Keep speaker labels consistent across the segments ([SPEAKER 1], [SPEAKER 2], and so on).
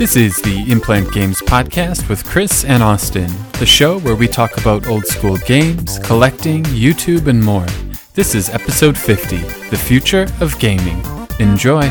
[SPEAKER 1] This is the Implant Games Podcast with Chris and Austin, the show where we talk about old school games, collecting, YouTube, and more. This is episode 50 The Future of Gaming. Enjoy!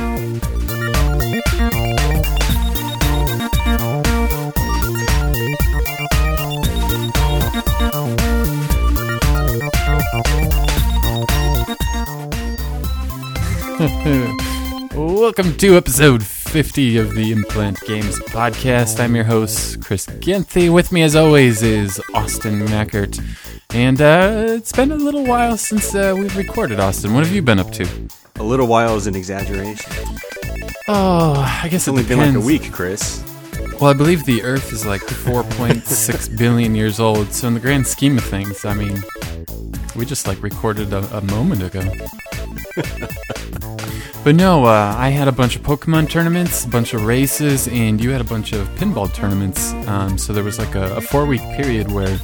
[SPEAKER 1] Welcome to episode 50 of the Implant Games podcast. I'm your host, Chris Genthy. With me, as always, is Austin Mackert. And uh, it's been a little while since uh, we've recorded, Austin. What have you been up to?
[SPEAKER 2] A little while is an exaggeration.
[SPEAKER 1] Oh, I guess
[SPEAKER 2] It's
[SPEAKER 1] it
[SPEAKER 2] only been like a week, Chris.
[SPEAKER 1] Well, I believe the Earth is like 4.6 billion years old. So, in the grand scheme of things, I mean, we just like recorded a, a moment ago. but no, uh, I had a bunch of Pokemon tournaments, a bunch of races, and you had a bunch of pinball tournaments. Um, so there was like a, a four week period where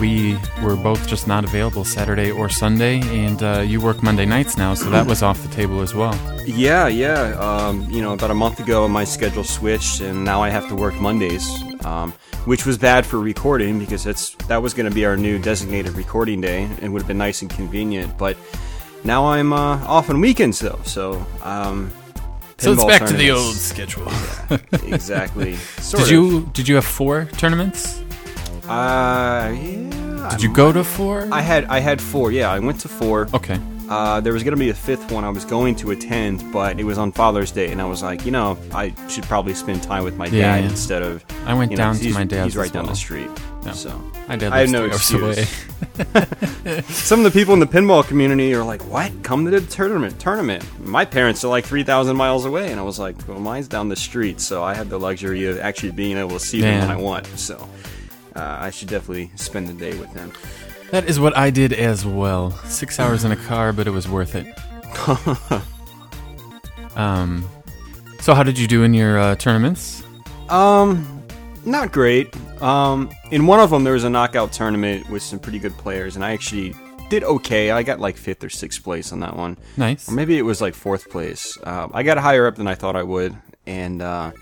[SPEAKER 1] we were both just not available Saturday or Sunday, and uh, you work Monday nights now, so that was off the table as well.
[SPEAKER 2] Yeah, yeah. Um, you know, about a month ago, my schedule switched, and now I have to work Mondays, um, which was bad for recording because that's that was going to be our new designated recording day, and would have been nice and convenient. But now I'm uh, off on weekends though, so um,
[SPEAKER 1] So it's back to the old schedule.
[SPEAKER 2] exactly. Sort
[SPEAKER 1] Did you did you have four tournaments?
[SPEAKER 2] Uh, yeah.
[SPEAKER 1] Did you go to four?
[SPEAKER 2] I had I had four. Yeah, I went to four.
[SPEAKER 1] okay.
[SPEAKER 2] Uh, there was going to be a fifth one I was going to attend, but it was on Father's Day, and I was like, you know, I should probably spend time with my
[SPEAKER 1] Yeah,
[SPEAKER 2] dad
[SPEAKER 1] yeah.
[SPEAKER 2] instead of.
[SPEAKER 1] I went
[SPEAKER 2] you know,
[SPEAKER 1] down to my dad's
[SPEAKER 2] He's right
[SPEAKER 1] as
[SPEAKER 2] down the street.
[SPEAKER 1] Yeah.
[SPEAKER 2] So
[SPEAKER 1] dad
[SPEAKER 2] I have no excuse. some of the people in the pinball community are like, "What? Come to the tournament? Tournament?" My parents are like three thousand miles away, and I was like, "Well, mine's down the street, so I have the luxury of actually being able to see them when I want." So. Uh, I should definitely spend the day with them.
[SPEAKER 1] That is what I did as well. Six hours in a car, but it was worth it. um, so how did you do in your uh, tournaments?
[SPEAKER 2] Um, not great. Um, in one of them, there was a knockout tournament with some pretty good players, and I actually did okay. I got like fifth or sixth place on that one,
[SPEAKER 1] Nice.
[SPEAKER 2] or maybe it was like fourth place. Uh, I got higher up than I thought I would, and uh,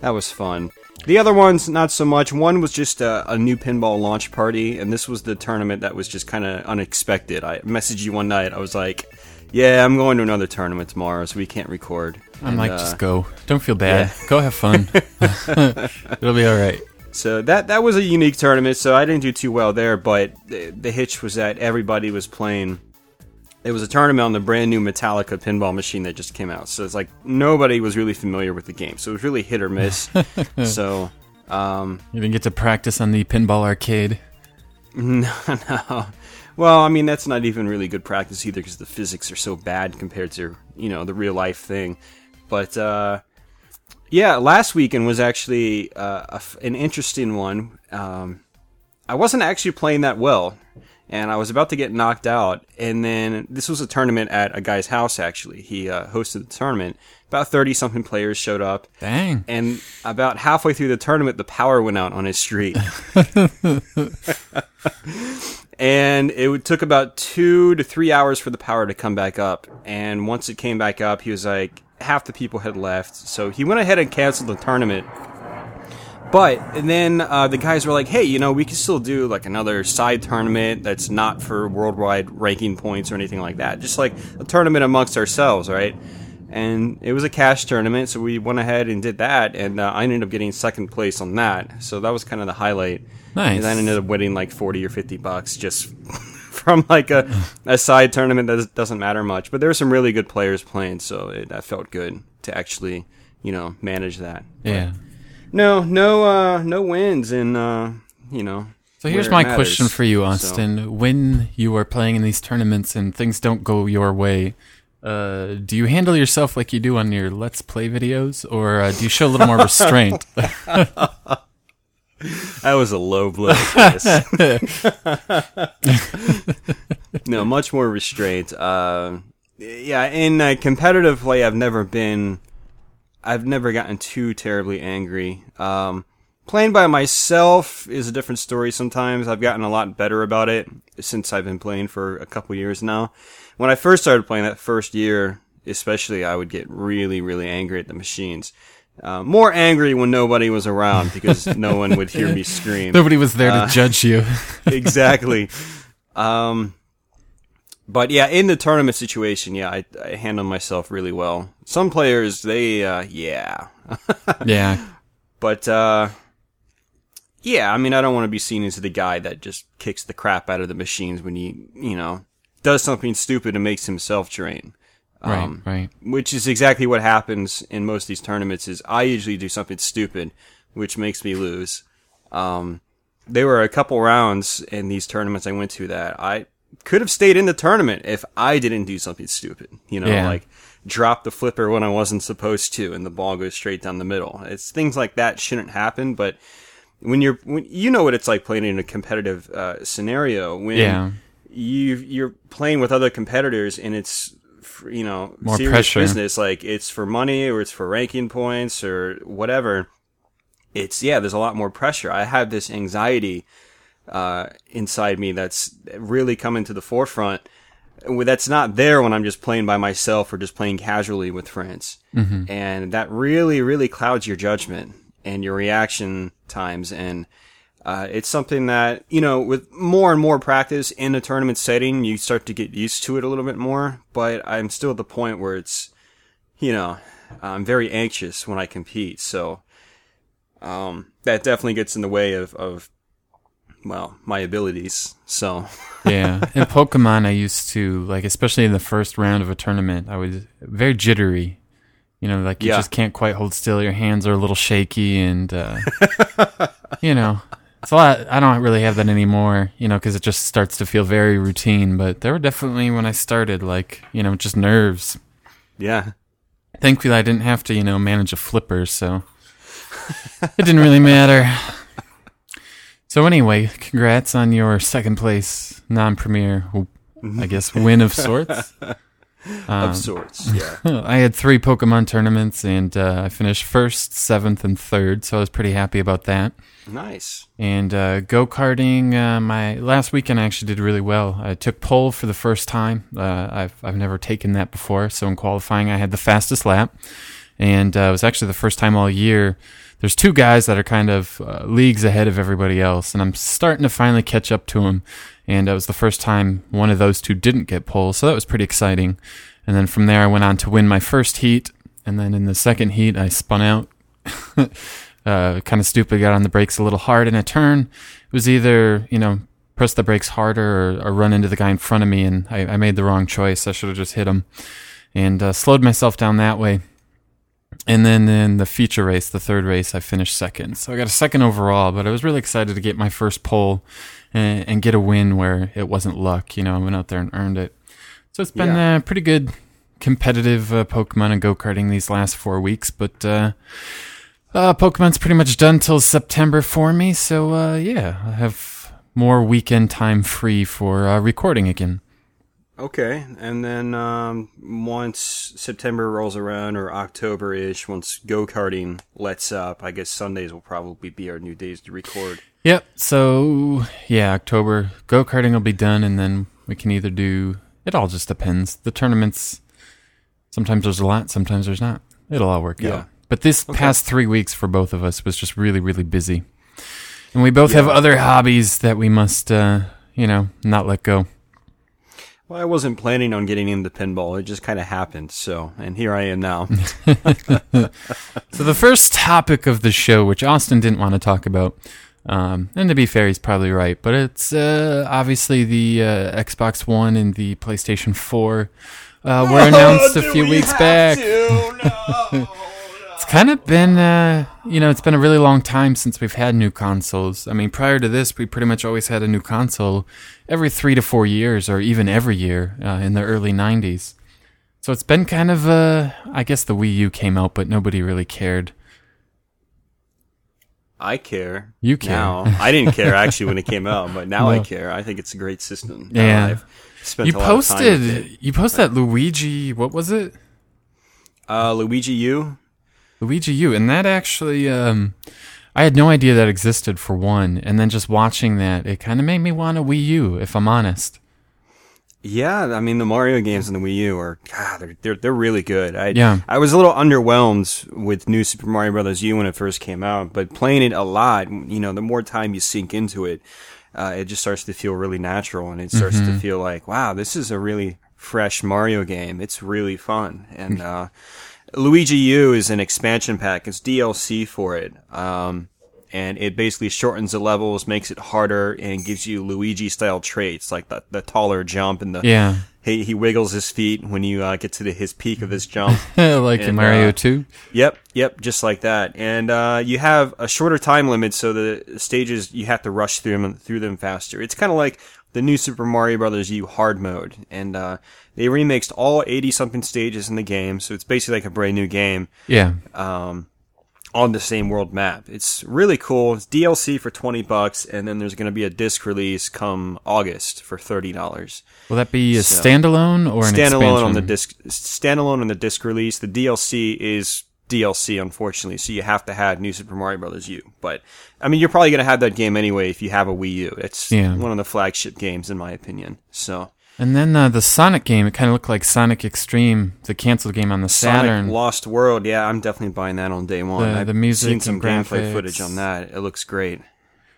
[SPEAKER 2] that was fun. The other ones, not so much. One was just a, a new pinball launch party, and this was the tournament that was just kind of unexpected. I messaged you one night. I was like, "Yeah, I'm going to another tournament tomorrow, so we can't record."
[SPEAKER 1] I'm
[SPEAKER 2] And,
[SPEAKER 1] like,
[SPEAKER 2] uh,
[SPEAKER 1] just go. Don't feel bad. Go have fun. It'll be all right.
[SPEAKER 2] So that that was a unique tournament. So I didn't do too well there, but the, the hitch was that everybody was playing. It was a tournament on the brand new Metallica pinball machine that just came out. So it's like nobody was really familiar with the game. So it was really hit or miss. so um,
[SPEAKER 1] You didn't get to practice on the pinball arcade.
[SPEAKER 2] no, no. Well, I mean that's not even really good practice either because the physics are so bad compared to you know the real life thing. But uh, yeah, last weekend was actually uh, a an interesting one. Um, I wasn't actually playing that well, and I was about to get knocked out. And then this was a tournament at a guy's house. Actually, he uh, hosted the tournament. About thirty something players showed up,
[SPEAKER 1] Dang.
[SPEAKER 2] and about halfway through the tournament, the power went out on his street. and it took about two to three hours for the power to come back up. And once it came back up, he was like, half the people had left. So he went ahead and canceled the tournament. But and then uh, the guys were like, "Hey, you know, we can still do like another side tournament that's not for worldwide ranking points or anything like that. Just like a tournament amongst ourselves, right?" And it was a cash tournament, so we went ahead and did that, and uh, I ended up getting second place on that. So that was kind of the highlight.
[SPEAKER 1] Nice.
[SPEAKER 2] And I ended up winning like forty or fifty bucks just from like a, a side tournament that doesn't matter much. But there were some really good players playing, so it, that felt good to actually, you know, manage that.
[SPEAKER 1] Yeah.
[SPEAKER 2] No, no, uh, no wins, and uh, you know.
[SPEAKER 1] So here's my
[SPEAKER 2] it
[SPEAKER 1] question for you,
[SPEAKER 2] So-
[SPEAKER 1] Austin. When you are playing in these tournaments and things don't go your way, uh, do you handle yourself like you do on your Let's Play videos, or uh, do you show a little more restraint?
[SPEAKER 2] that was a low blow. No, much more restraint. Uh, yeah, in uh, competitive play, I've never been. I've never gotten too terribly angry. Um, playing by myself is a different story. Sometimes I've gotten a lot better about it since I've been playing for a couple years now. When I first started playing that first year, especially, I would get really, really angry at the machines. Uh, more angry when nobody was around because no one would hear me scream.
[SPEAKER 1] Nobody was there to judge you.
[SPEAKER 2] exactly. Um, but yeah, in the tournament situation, yeah, I, I handle myself really well. Some players, they, uh, yeah.
[SPEAKER 1] yeah.
[SPEAKER 2] But, uh, yeah, I mean, I don't want to be seen as the guy that just kicks the crap out of the machines when he, you know, does something stupid and makes himself drain.
[SPEAKER 1] Um, right, right.
[SPEAKER 2] Which is exactly what happens in most of these tournaments. Is I usually do something stupid, which makes me lose. Um, there were a couple rounds in these tournaments I went to that I could have stayed in the tournament if I didn't do something stupid. You know,
[SPEAKER 1] Yeah.
[SPEAKER 2] like drop the flipper when I wasn't supposed to, and the ball goes straight down the middle. It's things like that shouldn't happen, but when you're when you know what it's like playing in a competitive uh, scenario when
[SPEAKER 1] Yeah.
[SPEAKER 2] you you're playing with other competitors and it's f- you know
[SPEAKER 1] More
[SPEAKER 2] serious
[SPEAKER 1] pressure.
[SPEAKER 2] business like it's for money or it's for ranking points or whatever it's yeah there's a lot more pressure. I have this anxiety uh, inside me that's really coming to the forefront that's not there when i'm just playing by myself or just playing casually with friends. And that really really clouds your judgment and your reaction times and uh, it's something that you know with more and more practice in a tournament setting you start to get used to it a little bit more but i'm still at the point where it's you know i'm very anxious when i compete so um, that definitely gets in the way of, of well my abilities so
[SPEAKER 1] yeah. In Pokemon, I used to like, especially in the first round of a tournament, I was very jittery. You know, like you
[SPEAKER 2] Yeah.
[SPEAKER 1] just can't quite hold still. Your hands are a little shaky, and uh, you know, it's a lot. I don't really have that anymore. You know, because it just starts to feel very routine. But there were definitely when I started, like you know, just nerves.
[SPEAKER 2] yeah
[SPEAKER 1] Thankfully, I didn't have to, you know, manage a flipper, so it didn't really matter. So anyway, congrats on your second place non-premier, I guess, win of sorts.
[SPEAKER 2] of sorts yeah
[SPEAKER 1] I had three Pokemon tournaments, and uh, I finished first, seventh, and third, so I was pretty happy about that.
[SPEAKER 2] Nice
[SPEAKER 1] And uh, go karting, uh, my last weekend I actually did really well. I took pole for the first time. Uh, I've I've never taken that before, so in qualifying I had the fastest lap, and uh, it was actually the first time all year. There's two guys that are kind of uh, leagues ahead of everybody else, and I'm starting to finally catch up to them. And it was the first time one of those two didn't get pole, so that was pretty exciting. And then from there, I went on to win my first heat, and then in the second heat, I spun out uh, kind of stupid, got on the brakes a little hard in a turn. It was either, you know, press the brakes harder or, or run into the guy in front of me, and I, I made the wrong choice. I should have just hit him and uh, slowed myself down that way. And then in the feature race, the third race, I finished second. So I got a second overall, but I was really excited to get my first pole and, and get a win where it wasn't luck. You know, I went out there and earned it. So it's been
[SPEAKER 2] Yeah.
[SPEAKER 1] uh, pretty good competitive uh, Pokemon and go karting these last four weeks, but uh, uh, Pokemon's pretty much done till September for me, so uh, yeah, I have more weekend time free for uh, recording again.
[SPEAKER 2] Okay, and then um, once September rolls around or October ish, once go karting lets up, I guess Sundays will probably be our new days to record.
[SPEAKER 1] Yep. So yeah, October go karting will be done, and then we can either do. It all just depends. The tournaments. Sometimes there's a lot. Sometimes there's not. It'll all work
[SPEAKER 2] Yeah.
[SPEAKER 1] out. But this past three weeks for both of us was just really, really busy, and we both have other hobbies that we must, uh, you know, not let go.
[SPEAKER 2] Well, I wasn't planning on getting into pinball; it just kind of happened. So, and here I am now.
[SPEAKER 1] So the first topic of the show, which Austin didn't want to talk about, um, and to be fair, he's probably right, but it's uh, obviously the uh, Xbox One and the PlayStation Four uh, were announced a few weeks back. It's kind of been, uh, you know, it's been a really long time since we've had new consoles. I mean, prior to this, we pretty much always had a new console every three to four years, or even every year uh, in the early '90s. So it's been kind of, uh, I guess the Wii U came out, but nobody really cared.
[SPEAKER 2] I care.
[SPEAKER 1] You care.
[SPEAKER 2] now. I didn't care actually when it came out, but now I care. I think it's a great system.
[SPEAKER 1] Yeah.
[SPEAKER 2] I've spent
[SPEAKER 1] You
[SPEAKER 2] a lot of time with it.
[SPEAKER 1] posted, you posted that Luigi, what was it?
[SPEAKER 2] uh, Luigi U.
[SPEAKER 1] Luigi U, and that actually, um, I had no idea that existed for one, and then just watching that, it kind of made me want a Wii U, if I'm honest.
[SPEAKER 2] Yeah, I mean the Mario games on the Wii U are God, they're they're, they're really good. I
[SPEAKER 1] Yeah.
[SPEAKER 2] I was a little underwhelmed with New Super Mario Brothers U when it first came out, but playing it a lot, you know, the more time you sink into it, uh, it just starts to feel really natural, and it starts to feel like, wow, this is a really fresh Mario game. It's really fun, and uh, Luigi U is an expansion pack. It's DLC for it. Um, and it basically shortens the levels, makes it harder, and gives you Luigi style traits like the, the taller jump and the
[SPEAKER 1] Yeah.
[SPEAKER 2] he he wiggles his feet when you uh, get to the, his peak of his jump.
[SPEAKER 1] like in Mario
[SPEAKER 2] uh,
[SPEAKER 1] 2.
[SPEAKER 2] yep, yep, just like that. And uh, you have a shorter time limit, so the stages you have to rush through them through them faster. It's kind of like the new Super Mario Brothers U hard mode, and uh, they remixed all eighty something stages in the game, so it's basically like a brand new game
[SPEAKER 1] Yeah.
[SPEAKER 2] um, on the same world map. It's really cool. It's DLC for twenty bucks, and then there's going to be a disc release come August for thirty dollars.
[SPEAKER 1] Will that be a
[SPEAKER 2] So-
[SPEAKER 1] standalone or an
[SPEAKER 2] Standalone
[SPEAKER 1] expansion?
[SPEAKER 2] on the disc. Standalone on the disc release. The DLC is DLC, unfortunately, so you have to have New Super Mario Brothers U. But I mean, you're probably going to have that game anyway if you have a Wii U. It's
[SPEAKER 1] Yeah.
[SPEAKER 2] one of the flagship games, in my opinion. So
[SPEAKER 1] And then uh, the Sonic game, it kind of looked like Sonic X-treme, the canceled game on the Saturn.
[SPEAKER 2] Sonic Lost World, yeah, I'm definitely buying that on day one.
[SPEAKER 1] The-
[SPEAKER 2] I've
[SPEAKER 1] the music
[SPEAKER 2] seen some gameplay footage on that. It looks great.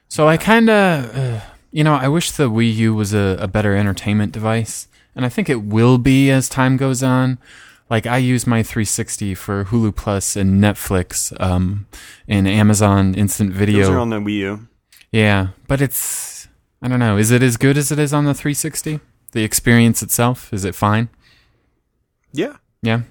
[SPEAKER 1] So I kind of, uh, you know, I wish the Wii U was a, a better entertainment device, and I think it will be as time goes on. Like I use my 360 for Hulu Plus and Netflix, um, and Amazon Instant Video.
[SPEAKER 2] Those are on the Wii U.
[SPEAKER 1] yeah, but it's, I don't know, is it as good as it is on the 360? The experience itself, is it fine?
[SPEAKER 2] Yeah.
[SPEAKER 1] Yeah.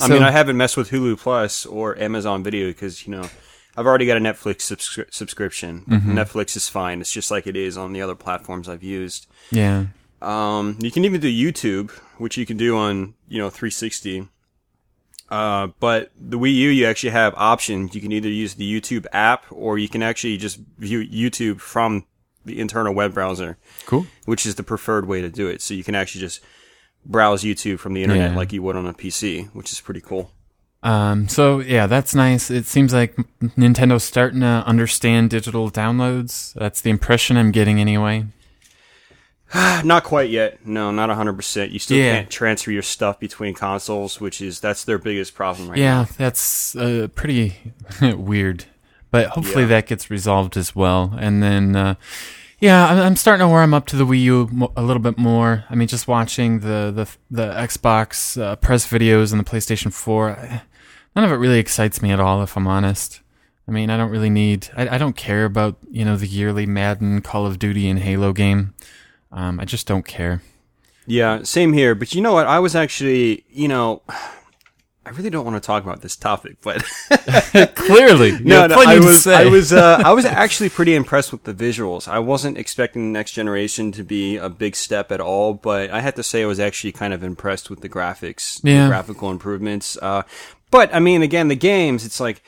[SPEAKER 2] I mean, I haven't messed with Hulu Plus or Amazon Video because you know I've already got a Netflix subscri- subscription.
[SPEAKER 1] Mm-hmm.
[SPEAKER 2] Netflix is fine. It's just like it is on the other platforms I've used.
[SPEAKER 1] yeah.
[SPEAKER 2] Um, you can even do YouTube, which you can do on you know 360. Uh, but the Wii U, you actually have options. You can either use the YouTube app or you can actually just view YouTube from the internal web browser,
[SPEAKER 1] Cool.
[SPEAKER 2] which is the preferred way to do it. So you can actually just browse YouTube from the internet
[SPEAKER 1] Yeah.
[SPEAKER 2] like you would on a PC, which is pretty cool.
[SPEAKER 1] Um, so yeah, that's nice. It seems like Nintendo's starting to understand digital downloads. That's the impression I'm getting anyway.
[SPEAKER 2] Not quite yet. No, not 100%. You still
[SPEAKER 1] Yeah.
[SPEAKER 2] can't transfer your stuff between consoles, which is that's their biggest problem right
[SPEAKER 1] yeah,
[SPEAKER 2] now.
[SPEAKER 1] Yeah, that's uh, pretty weird, but hopefully
[SPEAKER 2] Yeah.
[SPEAKER 1] that gets resolved as well. And then, uh, yeah, I'm, starting to warm up to the Wii U a little bit more. I mean, just watching the the the Xbox uh, press videos and the PlayStation Four, I- none of it really excites me at all. If I'm honest. I mean, I don't really need. I, I don't care about you know the yearly Madden, Call of Duty, and Halo game. Um, I just don't care.
[SPEAKER 2] Yeah, same here. But you know what? I was actually, you know, I really don't want to talk about this topic, but
[SPEAKER 1] Clearly,
[SPEAKER 2] no, no, I was. I was, uh, I was actually pretty impressed with the visuals. I wasn't expecting the next generation to be a big step at all, but I had to say I was actually kind of impressed with the graphics,
[SPEAKER 1] Yeah.
[SPEAKER 2] the graphical improvements. Uh, but I mean, again, the games, it's like,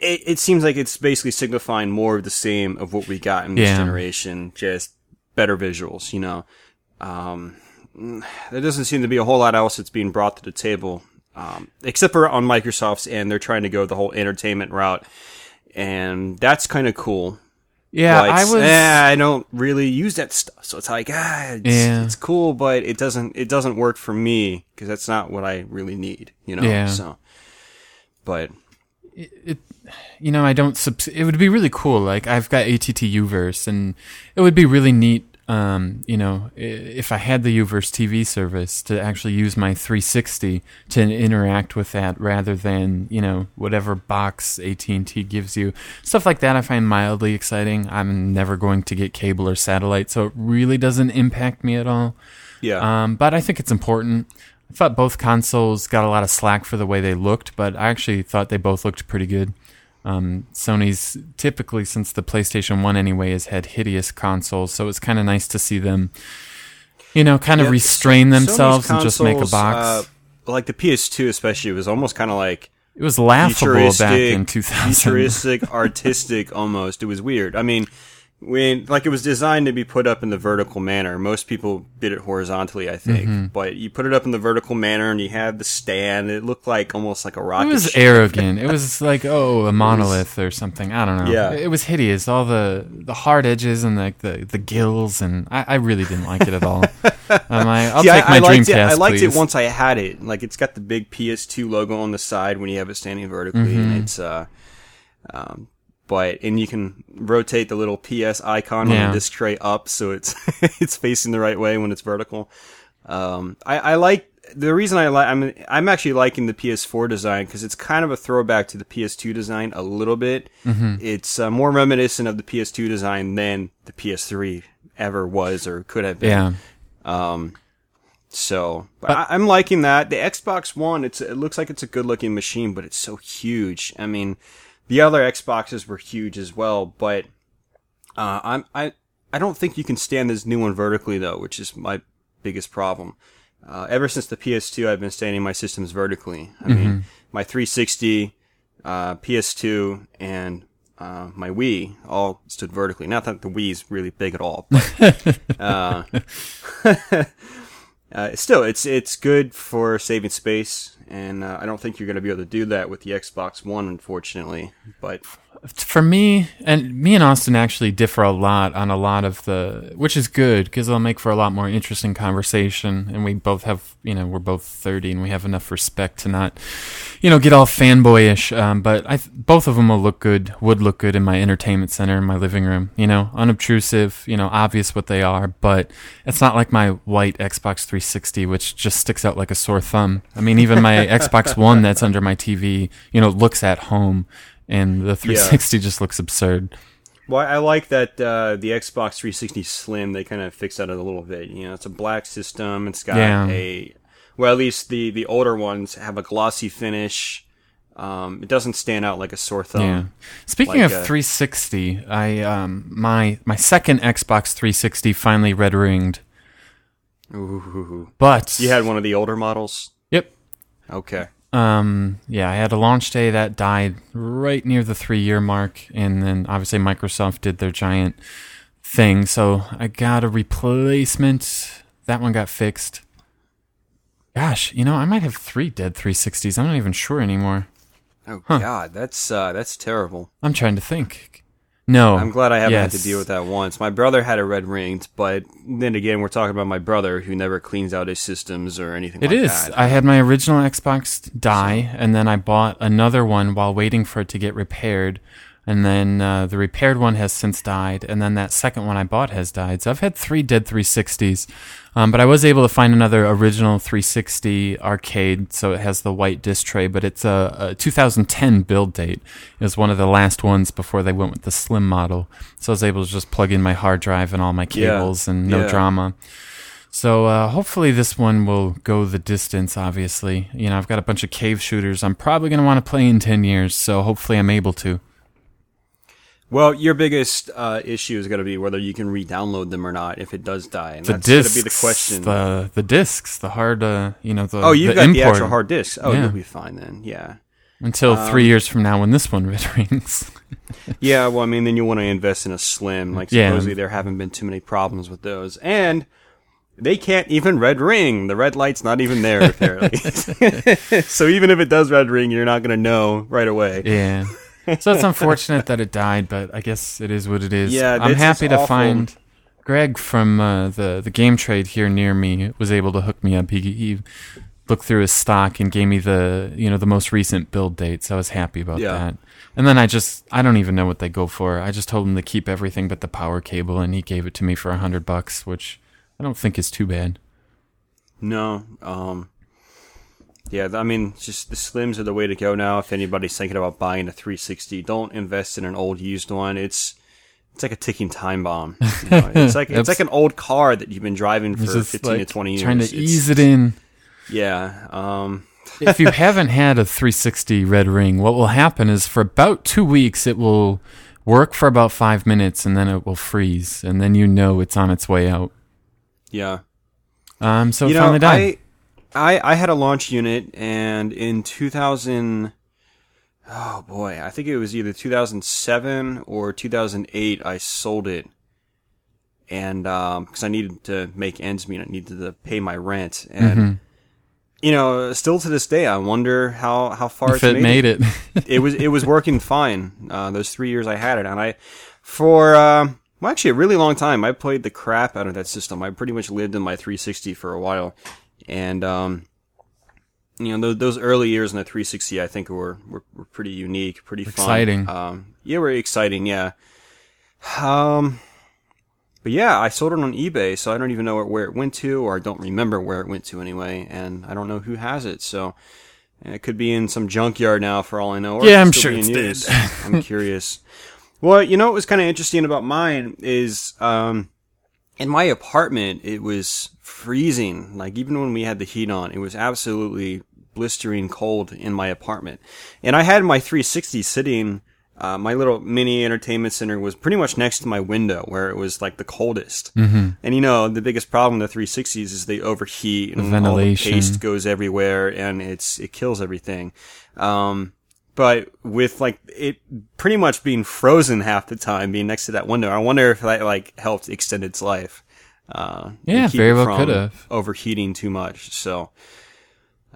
[SPEAKER 2] it, it seems like it's basically signifying more of the same of what we got in this
[SPEAKER 1] Yeah.
[SPEAKER 2] generation, just better visuals, you know. Um, there doesn't seem to be a whole lot else that's being brought to the table, um, except for on Microsoft's end, they're trying to go the whole entertainment route, and that's kind of cool.
[SPEAKER 1] yeah, I was.
[SPEAKER 2] eh, I don't really use that stuff, so it's like ah, it's,
[SPEAKER 1] Yeah.
[SPEAKER 2] it's cool, but it doesn't it doesn't work for me because that's not what I really need, you know.
[SPEAKER 1] Yeah.
[SPEAKER 2] So, but
[SPEAKER 1] it, you know, I don't. Subs- it would be really cool. Like I've got AT&T U-verse, and it would be really neat. Um, you know, if I had the Uverse TV service to actually use my 360 to interact with that, rather than you know whatever box AT and T gives you, stuff like that. I find mildly exciting. I'm never going to get cable or satellite, so it really doesn't impact me at all.
[SPEAKER 2] yeah,
[SPEAKER 1] Um, but I think it's important. I thought both consoles got a lot of slack for the way they looked, but I actually thought they both looked pretty good. Um, Sony's typically, since the PlayStation 1 anyway, has had hideous consoles, so it's kind of nice to see them, you know, kind of
[SPEAKER 2] Yeah,
[SPEAKER 1] restrain themselves and just make a box.
[SPEAKER 2] uh, like the PS2, especially, it was almost kind of like
[SPEAKER 1] it was laughable back in
[SPEAKER 2] futuristic,
[SPEAKER 1] 2000.
[SPEAKER 2] futuristic, artistic almost. It was weird. I mean, when like it was designed to be put up in the vertical manner. Most people did it horizontally, I think,
[SPEAKER 1] Mm-hmm.
[SPEAKER 2] but you put it up in the vertical manner and you had the stand. It looked like almost like a
[SPEAKER 1] rock.
[SPEAKER 2] It
[SPEAKER 1] was
[SPEAKER 2] ship.
[SPEAKER 1] arrogant. It was like, oh, a monolith or something. I don't know.
[SPEAKER 2] Yeah.
[SPEAKER 1] It was hideous. All the the hard edges and like the, the gills, and I, I really didn't like it at all. I'm I'll
[SPEAKER 2] See,
[SPEAKER 1] take
[SPEAKER 2] I,
[SPEAKER 1] my
[SPEAKER 2] I liked
[SPEAKER 1] Dreamcast,
[SPEAKER 2] it. I liked
[SPEAKER 1] please.
[SPEAKER 2] it once I had it. Like it's got the big PS2 logo on the side when you have it standing vertically,
[SPEAKER 1] Mm-hmm.
[SPEAKER 2] and it's uh, um, but and you can rotate the little PS icon on
[SPEAKER 1] Yeah.
[SPEAKER 2] the disc tray up so it's it's facing the right way when it's vertical. Um, I, I like the reason I like I'm I'm actually liking the PS4 design because it's kind of a throwback to the PS2 design a little bit.
[SPEAKER 1] Mm-hmm.
[SPEAKER 2] It's uh, more reminiscent of the PS2 design than the PS3 ever was or could have been.
[SPEAKER 1] Yeah.
[SPEAKER 2] So but I, I'm liking that. The Xbox One, it's it looks like it's a good looking machine, but it's so huge. I mean, the other Xboxes were huge as well, but uh, I'm I I don't think you can stand this new one vertically though, which is my biggest problem. Uh, ever since the PS2, I've been standing my systems vertically. I mean, my 360, uh, PS2, and uh, my Wii all stood vertically. Not that the Wii's really big at all, but uh, uh, still, it's it's good for saving space, and uh, I don't think you're going to be able to do that with the Xbox One, unfortunately. But
[SPEAKER 1] for me and me and Austin actually differ a lot on a lot of the which is good because it'll make for a lot more interesting conversation and we both have you know we're both 30 and we have enough respect to not you know get all fanboyish um, but I th- both of them will look good would look good in my entertainment center in my living room you know unobtrusive you know obvious what they are but it's not like my white Xbox 360 which just sticks out like a sore thumb I mean even my Xbox One that's under my TV you know looks at home and the 360 just looks absurd.
[SPEAKER 2] well, I like that uh, the Xbox 360 Slim. They kind of fixed that a little bit. You know, it's a black system. It's got
[SPEAKER 1] Yeah.
[SPEAKER 2] a well, at least the the older ones have a glossy finish. Um, it doesn't stand out like a sore thumb.
[SPEAKER 1] Yeah. Speaking
[SPEAKER 2] like
[SPEAKER 1] of
[SPEAKER 2] a-
[SPEAKER 1] 360, I um my my second Xbox 360 finally red ringed,
[SPEAKER 2] Ooh.
[SPEAKER 1] but
[SPEAKER 2] You had one of the older models. Okay.
[SPEAKER 1] Um yeah, I had a launch day that died right near the 3 year mark and then obviously Microsoft did their giant thing, so I got a replacement. That one got fixed. Gosh, you know, I might have 3 dead 360s. I'm not even sure anymore.
[SPEAKER 2] Oh God, that's uh, that's terrible.
[SPEAKER 1] I'm trying to think. No.
[SPEAKER 2] I'm glad I haven't had to deal with that once. My brother had a red ringed, but then again, we're talking about my brother who never cleans out his systems or anything
[SPEAKER 1] It
[SPEAKER 2] like
[SPEAKER 1] is.
[SPEAKER 2] that.
[SPEAKER 1] I had my original Xbox die, and then I bought another one while waiting for it to get repaired. And then uh, the repaired one has since died, and then that second one I bought has died. So I've had three dead 360s, um, but I was able to find another original 360 arcade, so it has the white disc tray, but it's a, a 2010 build date. It was one of the last ones before they went with the slim model, so I was able to just plug in my hard drive and all my
[SPEAKER 2] Yeah.
[SPEAKER 1] cables and no
[SPEAKER 2] Yeah.
[SPEAKER 1] drama. So uh, hopefully this one will go the distance. Obviously, you know I've got a bunch of cave shooters. I'm probably going to want to play in ten years. So hopefully I'm able to.
[SPEAKER 2] Well, your biggest uh, issue is going to be whether you can re-download them or not if it does die, and
[SPEAKER 1] The
[SPEAKER 2] that's going
[SPEAKER 1] discs,
[SPEAKER 2] to be the question.
[SPEAKER 1] the the discs, the hard, uh, you know the
[SPEAKER 2] oh, you've
[SPEAKER 1] the
[SPEAKER 2] got the actual hard disk. Oh,
[SPEAKER 1] Yeah.
[SPEAKER 2] you'll be fine then. Yeah.
[SPEAKER 1] until
[SPEAKER 2] Um,
[SPEAKER 1] three years from now when this one red rings.
[SPEAKER 2] Yeah, well, I mean, then you want to invest in a slim. Like,
[SPEAKER 1] Yeah.
[SPEAKER 2] supposedly there haven't been too many problems with those. And they can't even red ring. The red light's not even there, apparently. so even if it does red ring, you're not going to know right away.
[SPEAKER 1] yeah. So it's unfortunate that it died, but I guess it is what it is.
[SPEAKER 2] Yeah,
[SPEAKER 1] I'm happy to
[SPEAKER 2] awful.
[SPEAKER 1] find Greg from uh, the the game trade here near me was able to hook me up. He, he looked through his stock and gave me the you know the most recent build date. So I was happy about
[SPEAKER 2] Yeah.
[SPEAKER 1] that. And then I just I don't even know what they go for. I just told him to keep everything but the power cable, and he gave it to me for a hundred bucks, which I don't think is too bad.
[SPEAKER 2] No. Um, yeah, I mean, just the slims are the way to go now. If anybody's thinking about buying a 360, don't invest in an old used one. It's it's like a ticking time bomb. You know, it's like it's like an old car that you've been driving for
[SPEAKER 1] It's just
[SPEAKER 2] 15 to 20 years.
[SPEAKER 1] trying to
[SPEAKER 2] It's-
[SPEAKER 1] ease it in.
[SPEAKER 2] Yeah. Um,
[SPEAKER 1] if you haven't had a 360 red ring, what will happen is for about two weeks it will work for about five minutes and then it will freeze, and then you know it's on its way out.
[SPEAKER 2] yeah.
[SPEAKER 1] Um, so
[SPEAKER 2] you
[SPEAKER 1] it
[SPEAKER 2] know,
[SPEAKER 1] finally died.
[SPEAKER 2] I, I I had a launch unit, and in 2000, oh boy, I think it was either 2007 or 2008. I sold it, and because I needed to make ends meet, I needed to pay my rent, and
[SPEAKER 1] Mm-hmm.
[SPEAKER 2] you know, still to this day, I wonder how how far
[SPEAKER 1] If it made it.
[SPEAKER 2] it was it was working fine. Uh, those three years I had it, and I for uh, well, actually a really long time. I played the crap out of that system. I pretty much lived in my 360 for a while, and um, you know those, those early years in the 360, I think were were, were pretty unique, pretty fun.
[SPEAKER 1] Exciting.
[SPEAKER 2] Um, yeah, were exciting. Yeah. Um. But yeah, I sold it on eBay, so I don't even know where, it went to, or I don't remember where it went to anyway, and I don't know who has it. So it could be in some junkyard now, for all I know. Or
[SPEAKER 1] Yeah, I'm sure it's
[SPEAKER 2] use.
[SPEAKER 1] dead.
[SPEAKER 2] I'm curious. Well, you know what was kind of interesting about mine is, um, in my apartment, it was freezing. Like even when we had the heat on, it was absolutely blistering cold in my apartment. And I had my 360 sitting, uh, my little mini entertainment center was pretty much next to my window where it was like the coldest. Mm-hmm. And you know, the biggest problem with the 360s is they overheat and all the
[SPEAKER 1] ventilation.
[SPEAKER 2] paste goes everywhere and it's, it kills everything. Um, but with like it pretty much being frozen half the time, being next to that window, I wonder if that like helped extend its life. Uh,
[SPEAKER 1] Yeah, very well could've.
[SPEAKER 2] overheating too much. So,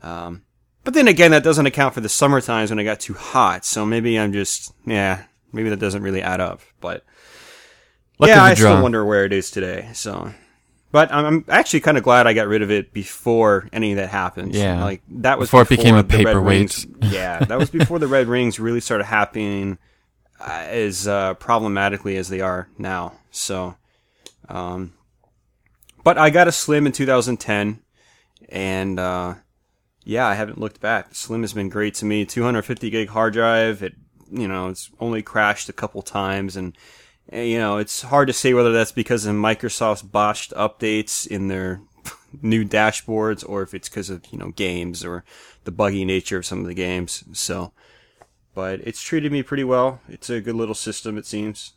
[SPEAKER 2] um, but then again, that doesn't account for the summer times when it got too hot. So maybe I'm just yeah, maybe that doesn't really add up. But
[SPEAKER 1] Luck
[SPEAKER 2] yeah, I still wonder where it is today. So, but I'm, I'm actually kind of glad I got rid of it before any of that happened.
[SPEAKER 1] Yeah.
[SPEAKER 2] like that was
[SPEAKER 1] Before it became a paperweight.
[SPEAKER 2] yeah, that was before the red rings really started happening uh, as uh, problematically as they are now. So, um, but I got a Slim in 2010, and uh, yeah, I haven't looked back. Slim has been great to me. 250 gig hard drive. It, you know, it's only crashed a couple times, and Eh, you know, it's hard to say whether that's because of Microsoft's botched updates in their new dashboards, or if it's because of you know games or the buggy nature of some of the games. So, but it's treated me pretty well. It's a good little system, it seems.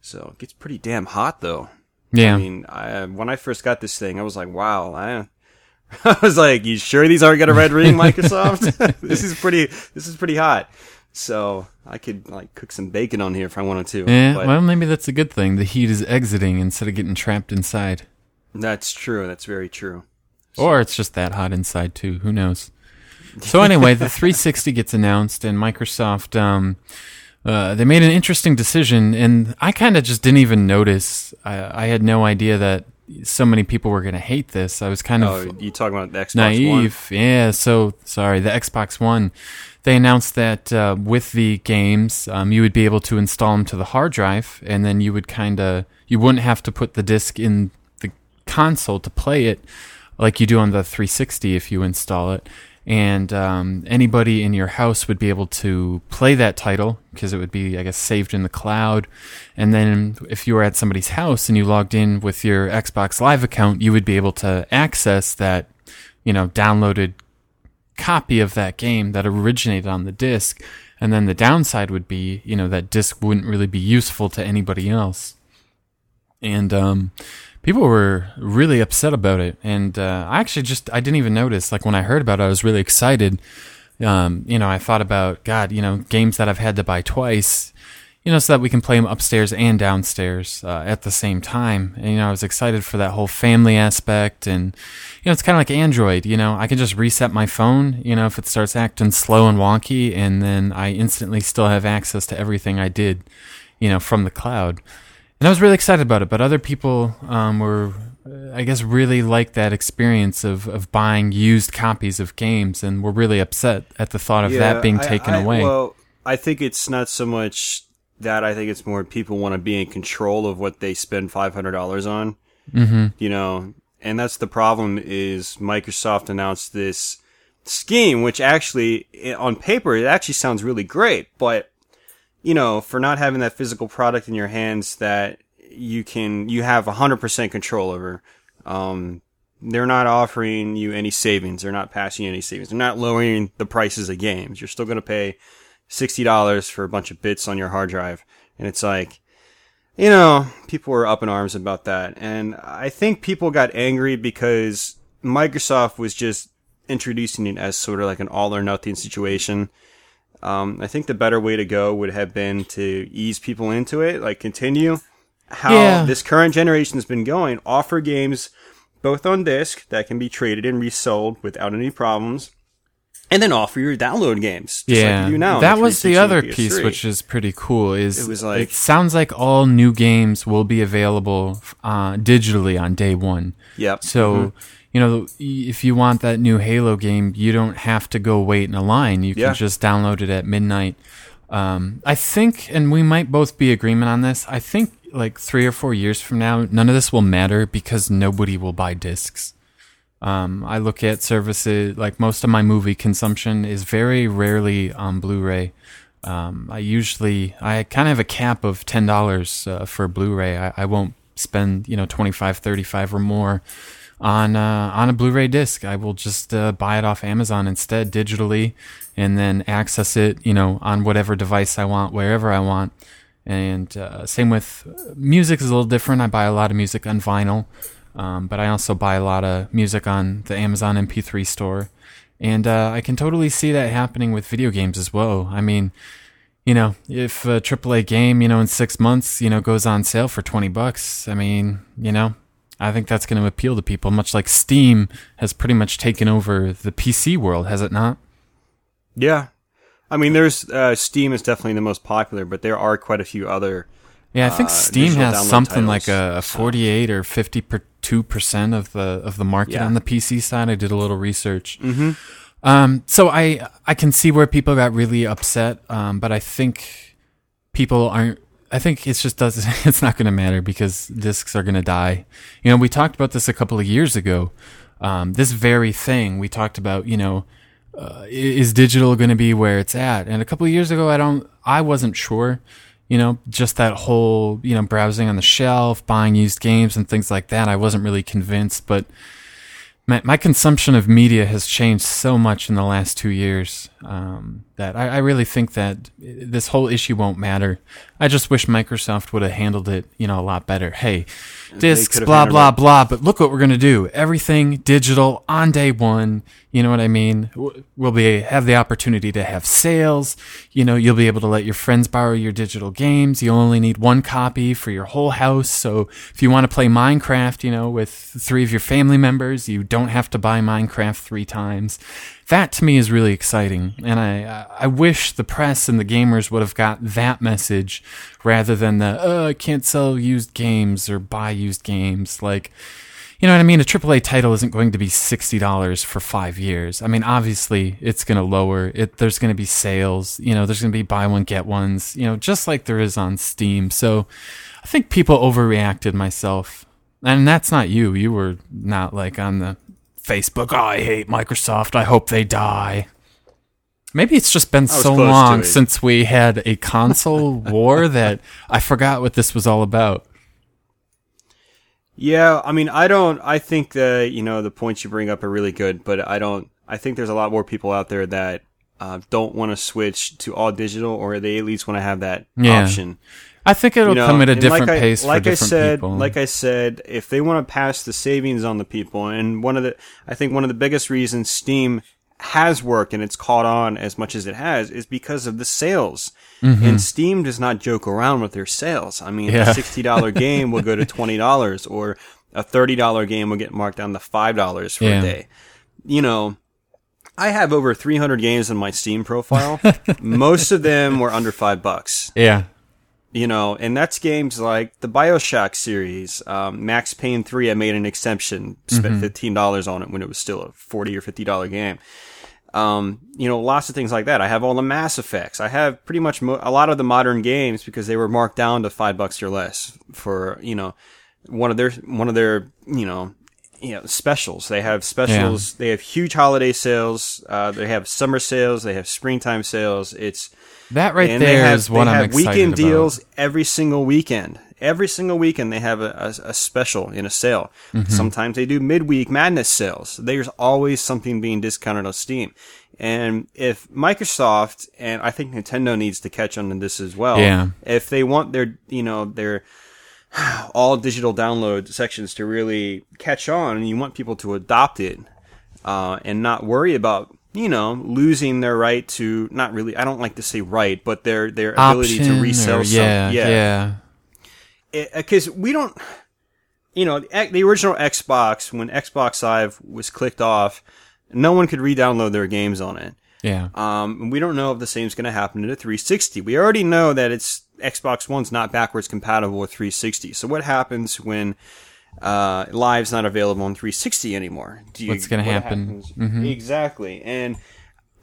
[SPEAKER 2] So it gets pretty damn hot though.
[SPEAKER 1] Yeah.
[SPEAKER 2] I mean, I, when I first got this thing, I was like, wow, I, I was like, you sure these aren't going to red ring, Microsoft? this is pretty, this is pretty hot. So I could like cook some bacon on here if I wanted to.
[SPEAKER 1] yeah,
[SPEAKER 2] but
[SPEAKER 1] well, maybe that's a good thing. The heat is exiting instead of getting trapped inside.
[SPEAKER 2] that's true. That's very true.
[SPEAKER 1] Or it's just that hot inside too. Who knows? So anyway, the 360 gets announced, and Microsoft um, uh, they made an interesting decision, and I kind of just didn't even notice. I, I had no idea that so many people were going to hate this. I was kind
[SPEAKER 2] Oh,
[SPEAKER 1] of
[SPEAKER 2] you talking about the Xbox One?
[SPEAKER 1] naive. Yeah. So sorry, the Xbox One. They announced that uh, with the games, um, you would be able to install them to the hard drive, and then you would kind of you wouldn't have to put the disc in the console to play it like you do on the 360 if you install it. And um, anybody in your house would be able to play that title because it would be, I guess, saved in the cloud. And then if you were at somebody's house and you logged in with your Xbox Live account, you would be able to access that, you know, downloaded copy of that game that originated on the disc. And then the downside would be, you know, that disc wouldn't really be useful to anybody else. And um, people were really upset about it. And uh, I actually just, I didn't even notice. Like when I heard about it, I was really excited. Um, you know, I thought about, God, you know, games that I've had to buy twice, you know, so that we can play them upstairs and downstairs uh, at the same time. And, you know, I was excited for that whole family aspect. And, you know, it's kind of like Android, you know, I can just reset my phone, you know, if it starts acting slow and wonky, and then I instantly still have access to everything I did, you know, from the cloud. And I was really excited about it, but other people um, were, I guess, really liked that experience of, of buying used copies of games and were really upset at the thought of that being
[SPEAKER 2] I-
[SPEAKER 1] taken
[SPEAKER 2] I-
[SPEAKER 1] away.
[SPEAKER 2] Well, I think it's not so much that. I think it's more people want to be in control of what they spend five hundred dollars on. Mm-hmm. You know, and that's the problem. Is Microsoft announced this scheme, which actually, on paper, it actually sounds really great, but you know, for not having that physical product in your hands that you can, you have 100% control over, um, they're not offering you any savings. They're not passing you any savings. They're not lowering the prices of games. You're still going to pay $60 for a bunch of bits on your hard drive. And it's like, you know, people were up in arms about that. And I think people got angry because Microsoft was just introducing it as sort of like an all or nothing situation. Um, I think the better way to go would have been to ease people into it, like continue how
[SPEAKER 1] Yeah.
[SPEAKER 2] this current generation has been going. Offer games both on disc that can be traded and resold without any problems, and then offer your download games. Just
[SPEAKER 1] yeah,
[SPEAKER 2] like you do now. on
[SPEAKER 1] that was the other piece,
[SPEAKER 2] PS3.
[SPEAKER 1] which is pretty cool. Is
[SPEAKER 2] It was like-
[SPEAKER 1] it sounds like all new games will be available uh, digitally on day one.
[SPEAKER 2] Yep.
[SPEAKER 1] So,
[SPEAKER 2] Mm-hmm.
[SPEAKER 1] you know, if you want that new Halo game, you don't have to go wait in a line. You
[SPEAKER 2] Yeah.
[SPEAKER 1] can just download it at midnight. Um, I think, and we might both be agreement on this. I think like three or four years from now, none of this will matter because nobody will buy discs. Um, I look at services like most of my movie consumption is very rarely on Blu-ray. Um, I usually I kind of have a cap of ten dollars uh, for Blu-ray. I, I won't spend you know 25 35 or more on uh, on a Blu-ray disc. I will just uh, buy it off Amazon instead digitally, and then access it you know on whatever device I want, wherever I want. And uh, same with music is a little different. I buy a lot of music on vinyl, um, but I also buy a lot of music on the Amazon MP3 store. And uh, I can totally see that happening with video games as well. I mean, you know, if a AAA game, you know, in six months, you know, goes on sale for 20 bucks, I mean, you know, I think that's going to appeal to people, much like Steam has pretty much taken over the PC world, has it not?
[SPEAKER 2] Yeah. I mean, there's uh, Steam is definitely the most popular, but there are quite a few other.
[SPEAKER 1] Yeah, I think
[SPEAKER 2] uh,
[SPEAKER 1] Steam has something like
[SPEAKER 2] titles,
[SPEAKER 1] a, a 48 or 52 percent of the of the market
[SPEAKER 2] Yeah.
[SPEAKER 1] on the PC side. I did a little research. Mm-hmm. Um, so I I can see where people got really upset, um, but I think people aren't. I think it's just does it's not going to matter because discs are going to die. You know, we talked about this a couple of years ago. Um, this very thing we talked about. You know, uh, is digital going to be where it's at? And a couple of years ago, I don't, I wasn't sure. You know, just that whole, you know, browsing on the shelf, buying used games and things like that. I wasn't really convinced, but my, my consumption of media has changed so much in the last two years um, that I, I really think that this whole issue won't matter. I just wish Microsoft would have handled it, you know, a lot better. Hey, discs, blah blah blah. But look what we're gonna do. Everything digital on day one. You know what I mean? We'll be have the opportunity to have sales. You know, you'll be able to let your friends borrow your digital games. You only need one copy for your whole house. So if you want to play Minecraft, you know, with three of your family members, you don't have to buy Minecraft three times. That to me is really exciting, and I I wish the press and the gamers would have got that message rather than the oh I can't sell used games or buy used games like you know what I mean? A AAA title isn't going to be sixty dollars for five years. I mean, obviously, it's going to lower. It there's going to be sales. You know, there's going to be buy one get ones. You know, just like there is on Steam. So, I think people overreacted. Myself, and that's not you. You were not like on the Facebook. Oh, I hate Microsoft. I hope they die. Maybe it's just been so long since we had a console war that I forgot what this was all about.
[SPEAKER 2] Yeah, I mean, I don't. I think that you know the points you bring up are really good, but I don't. I think there's a lot more people out there that uh, don't want to switch to all digital, or they at least want to have that
[SPEAKER 1] Yeah.
[SPEAKER 2] option.
[SPEAKER 1] I think it'll
[SPEAKER 2] You know,
[SPEAKER 1] come at a different
[SPEAKER 2] like I,
[SPEAKER 1] pace
[SPEAKER 2] like
[SPEAKER 1] for different
[SPEAKER 2] I said,
[SPEAKER 1] people.
[SPEAKER 2] Like I said, if they want to pass the savings on the people, and one of the, I think one of the biggest reasons Steam has worked and it's caught on as much as it has is because of the sales. And Steam does not joke around with their sales. I mean,
[SPEAKER 1] Mm-hmm. Yeah.
[SPEAKER 2] a sixty dollar game will go to twenty dollars, or a thirty dollar game will get marked down to five dollars for
[SPEAKER 1] Yeah.
[SPEAKER 2] a day. You know. I have over 300 games in my Steam profile. Most of them were under five bucks
[SPEAKER 1] yeah,
[SPEAKER 2] you know, and that's games like the Bioshock series, um, Max Payne 3. I made an exception, spent $15 on it when it was still a 40 or $50 game. Um, you know, lots of things like that. I have all the Mass Effects. I have pretty much mo- a lot of the modern games because they were marked down to five bucks or less for, you know, one of their, one of their, you know, you know, specials. They have specials. They have huge holiday sales. Uh, they have summer sales. They have springtime sales. It's,
[SPEAKER 1] that right
[SPEAKER 2] and
[SPEAKER 1] there
[SPEAKER 2] they
[SPEAKER 1] is
[SPEAKER 2] have,
[SPEAKER 1] what I'm
[SPEAKER 2] have
[SPEAKER 1] excited
[SPEAKER 2] weekend
[SPEAKER 1] about.
[SPEAKER 2] deals every single weekend. Every single weekend they have a, a, a special in a sale.
[SPEAKER 1] Mm-hmm.
[SPEAKER 2] Sometimes they do midweek madness sales. There's always something being discounted on Steam. And if Microsoft and I think Nintendo needs to catch on to this as well.
[SPEAKER 1] Yeah.
[SPEAKER 2] If they want their you know their all digital download sections to really catch on and you want people to adopt it uh, and not worry about you know, losing their right to not really. I don't like to say right, but their their ability to resell.
[SPEAKER 1] or-
[SPEAKER 2] some-
[SPEAKER 1] yeah, yeah,
[SPEAKER 2] because we don't you know the the original xbox when xbox live was clicked off no one could re-download their games on it
[SPEAKER 1] yeah.
[SPEAKER 2] um, we don't know if the same's going to happen to the 360 we already know that it's xbox one's not backwards compatible with 360 so what happens when uh, live's not available on 360 anymore Do you-
[SPEAKER 1] What's gonna
[SPEAKER 2] what
[SPEAKER 1] happen?
[SPEAKER 2] happens? exactly and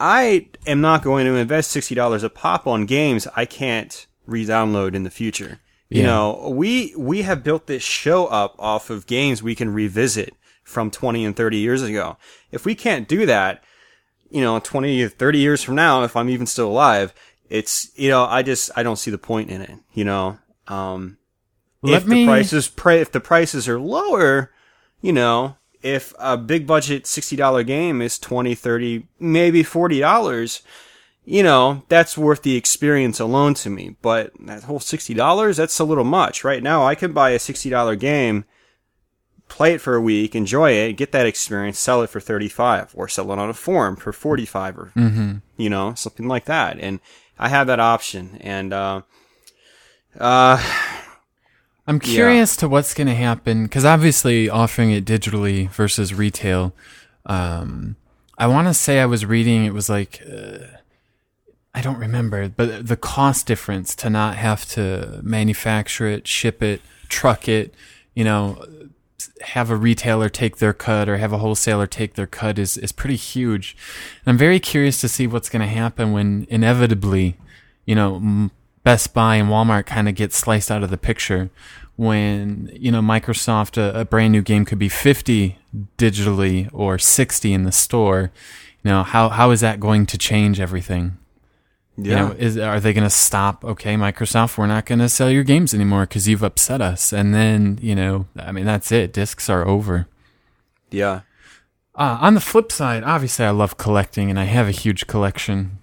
[SPEAKER 2] i am not going to invest $60 a pop on games i can't re-download in the future you know, we we have built this show up off of games we can revisit from 20 and 30 years ago. If we can't do that, you know, 20 30 years from now, if I'm even still alive, it's, you know, I just, I don't see the point in it, you know. Um,
[SPEAKER 1] Let
[SPEAKER 2] if
[SPEAKER 1] me-
[SPEAKER 2] the prices, pri- if the prices are lower, you know, if a big budget $60 game is 20, 30, maybe $40, you know, that's worth the experience alone to me. But that whole $60, that's a little much. Right now, I can buy a $60 game, play it for a week, enjoy it, get that experience, sell it for 35 or sell it on a forum for 45 or, you know, something like that. And I have that option. And, uh, uh,
[SPEAKER 1] I'm curious to what's going to happen because obviously offering it digitally versus retail. Um, I want to say I was reading it was like uh, I don't remember, but the cost difference to not have to manufacture it, ship it, truck it, you know, have a retailer take their cut or have a wholesaler take their cut is is pretty huge. And I'm very curious to see what's going to happen when inevitably, you know, m- Best Buy and Walmart kind of get sliced out of the picture when, you know, Microsoft, a, a brand new game could be 50 digitally or 60 in the store. You know, how, how is that going to change everything?
[SPEAKER 2] yeah.
[SPEAKER 1] You know, is are they going to stop? Okay, Microsoft, we're not going to sell your games anymore because you've upset us. And then, you know, I mean, that's it. Discs are over.
[SPEAKER 2] yeah.
[SPEAKER 1] Uh, on the flip side, obviously, I love collecting, and I have a huge collection.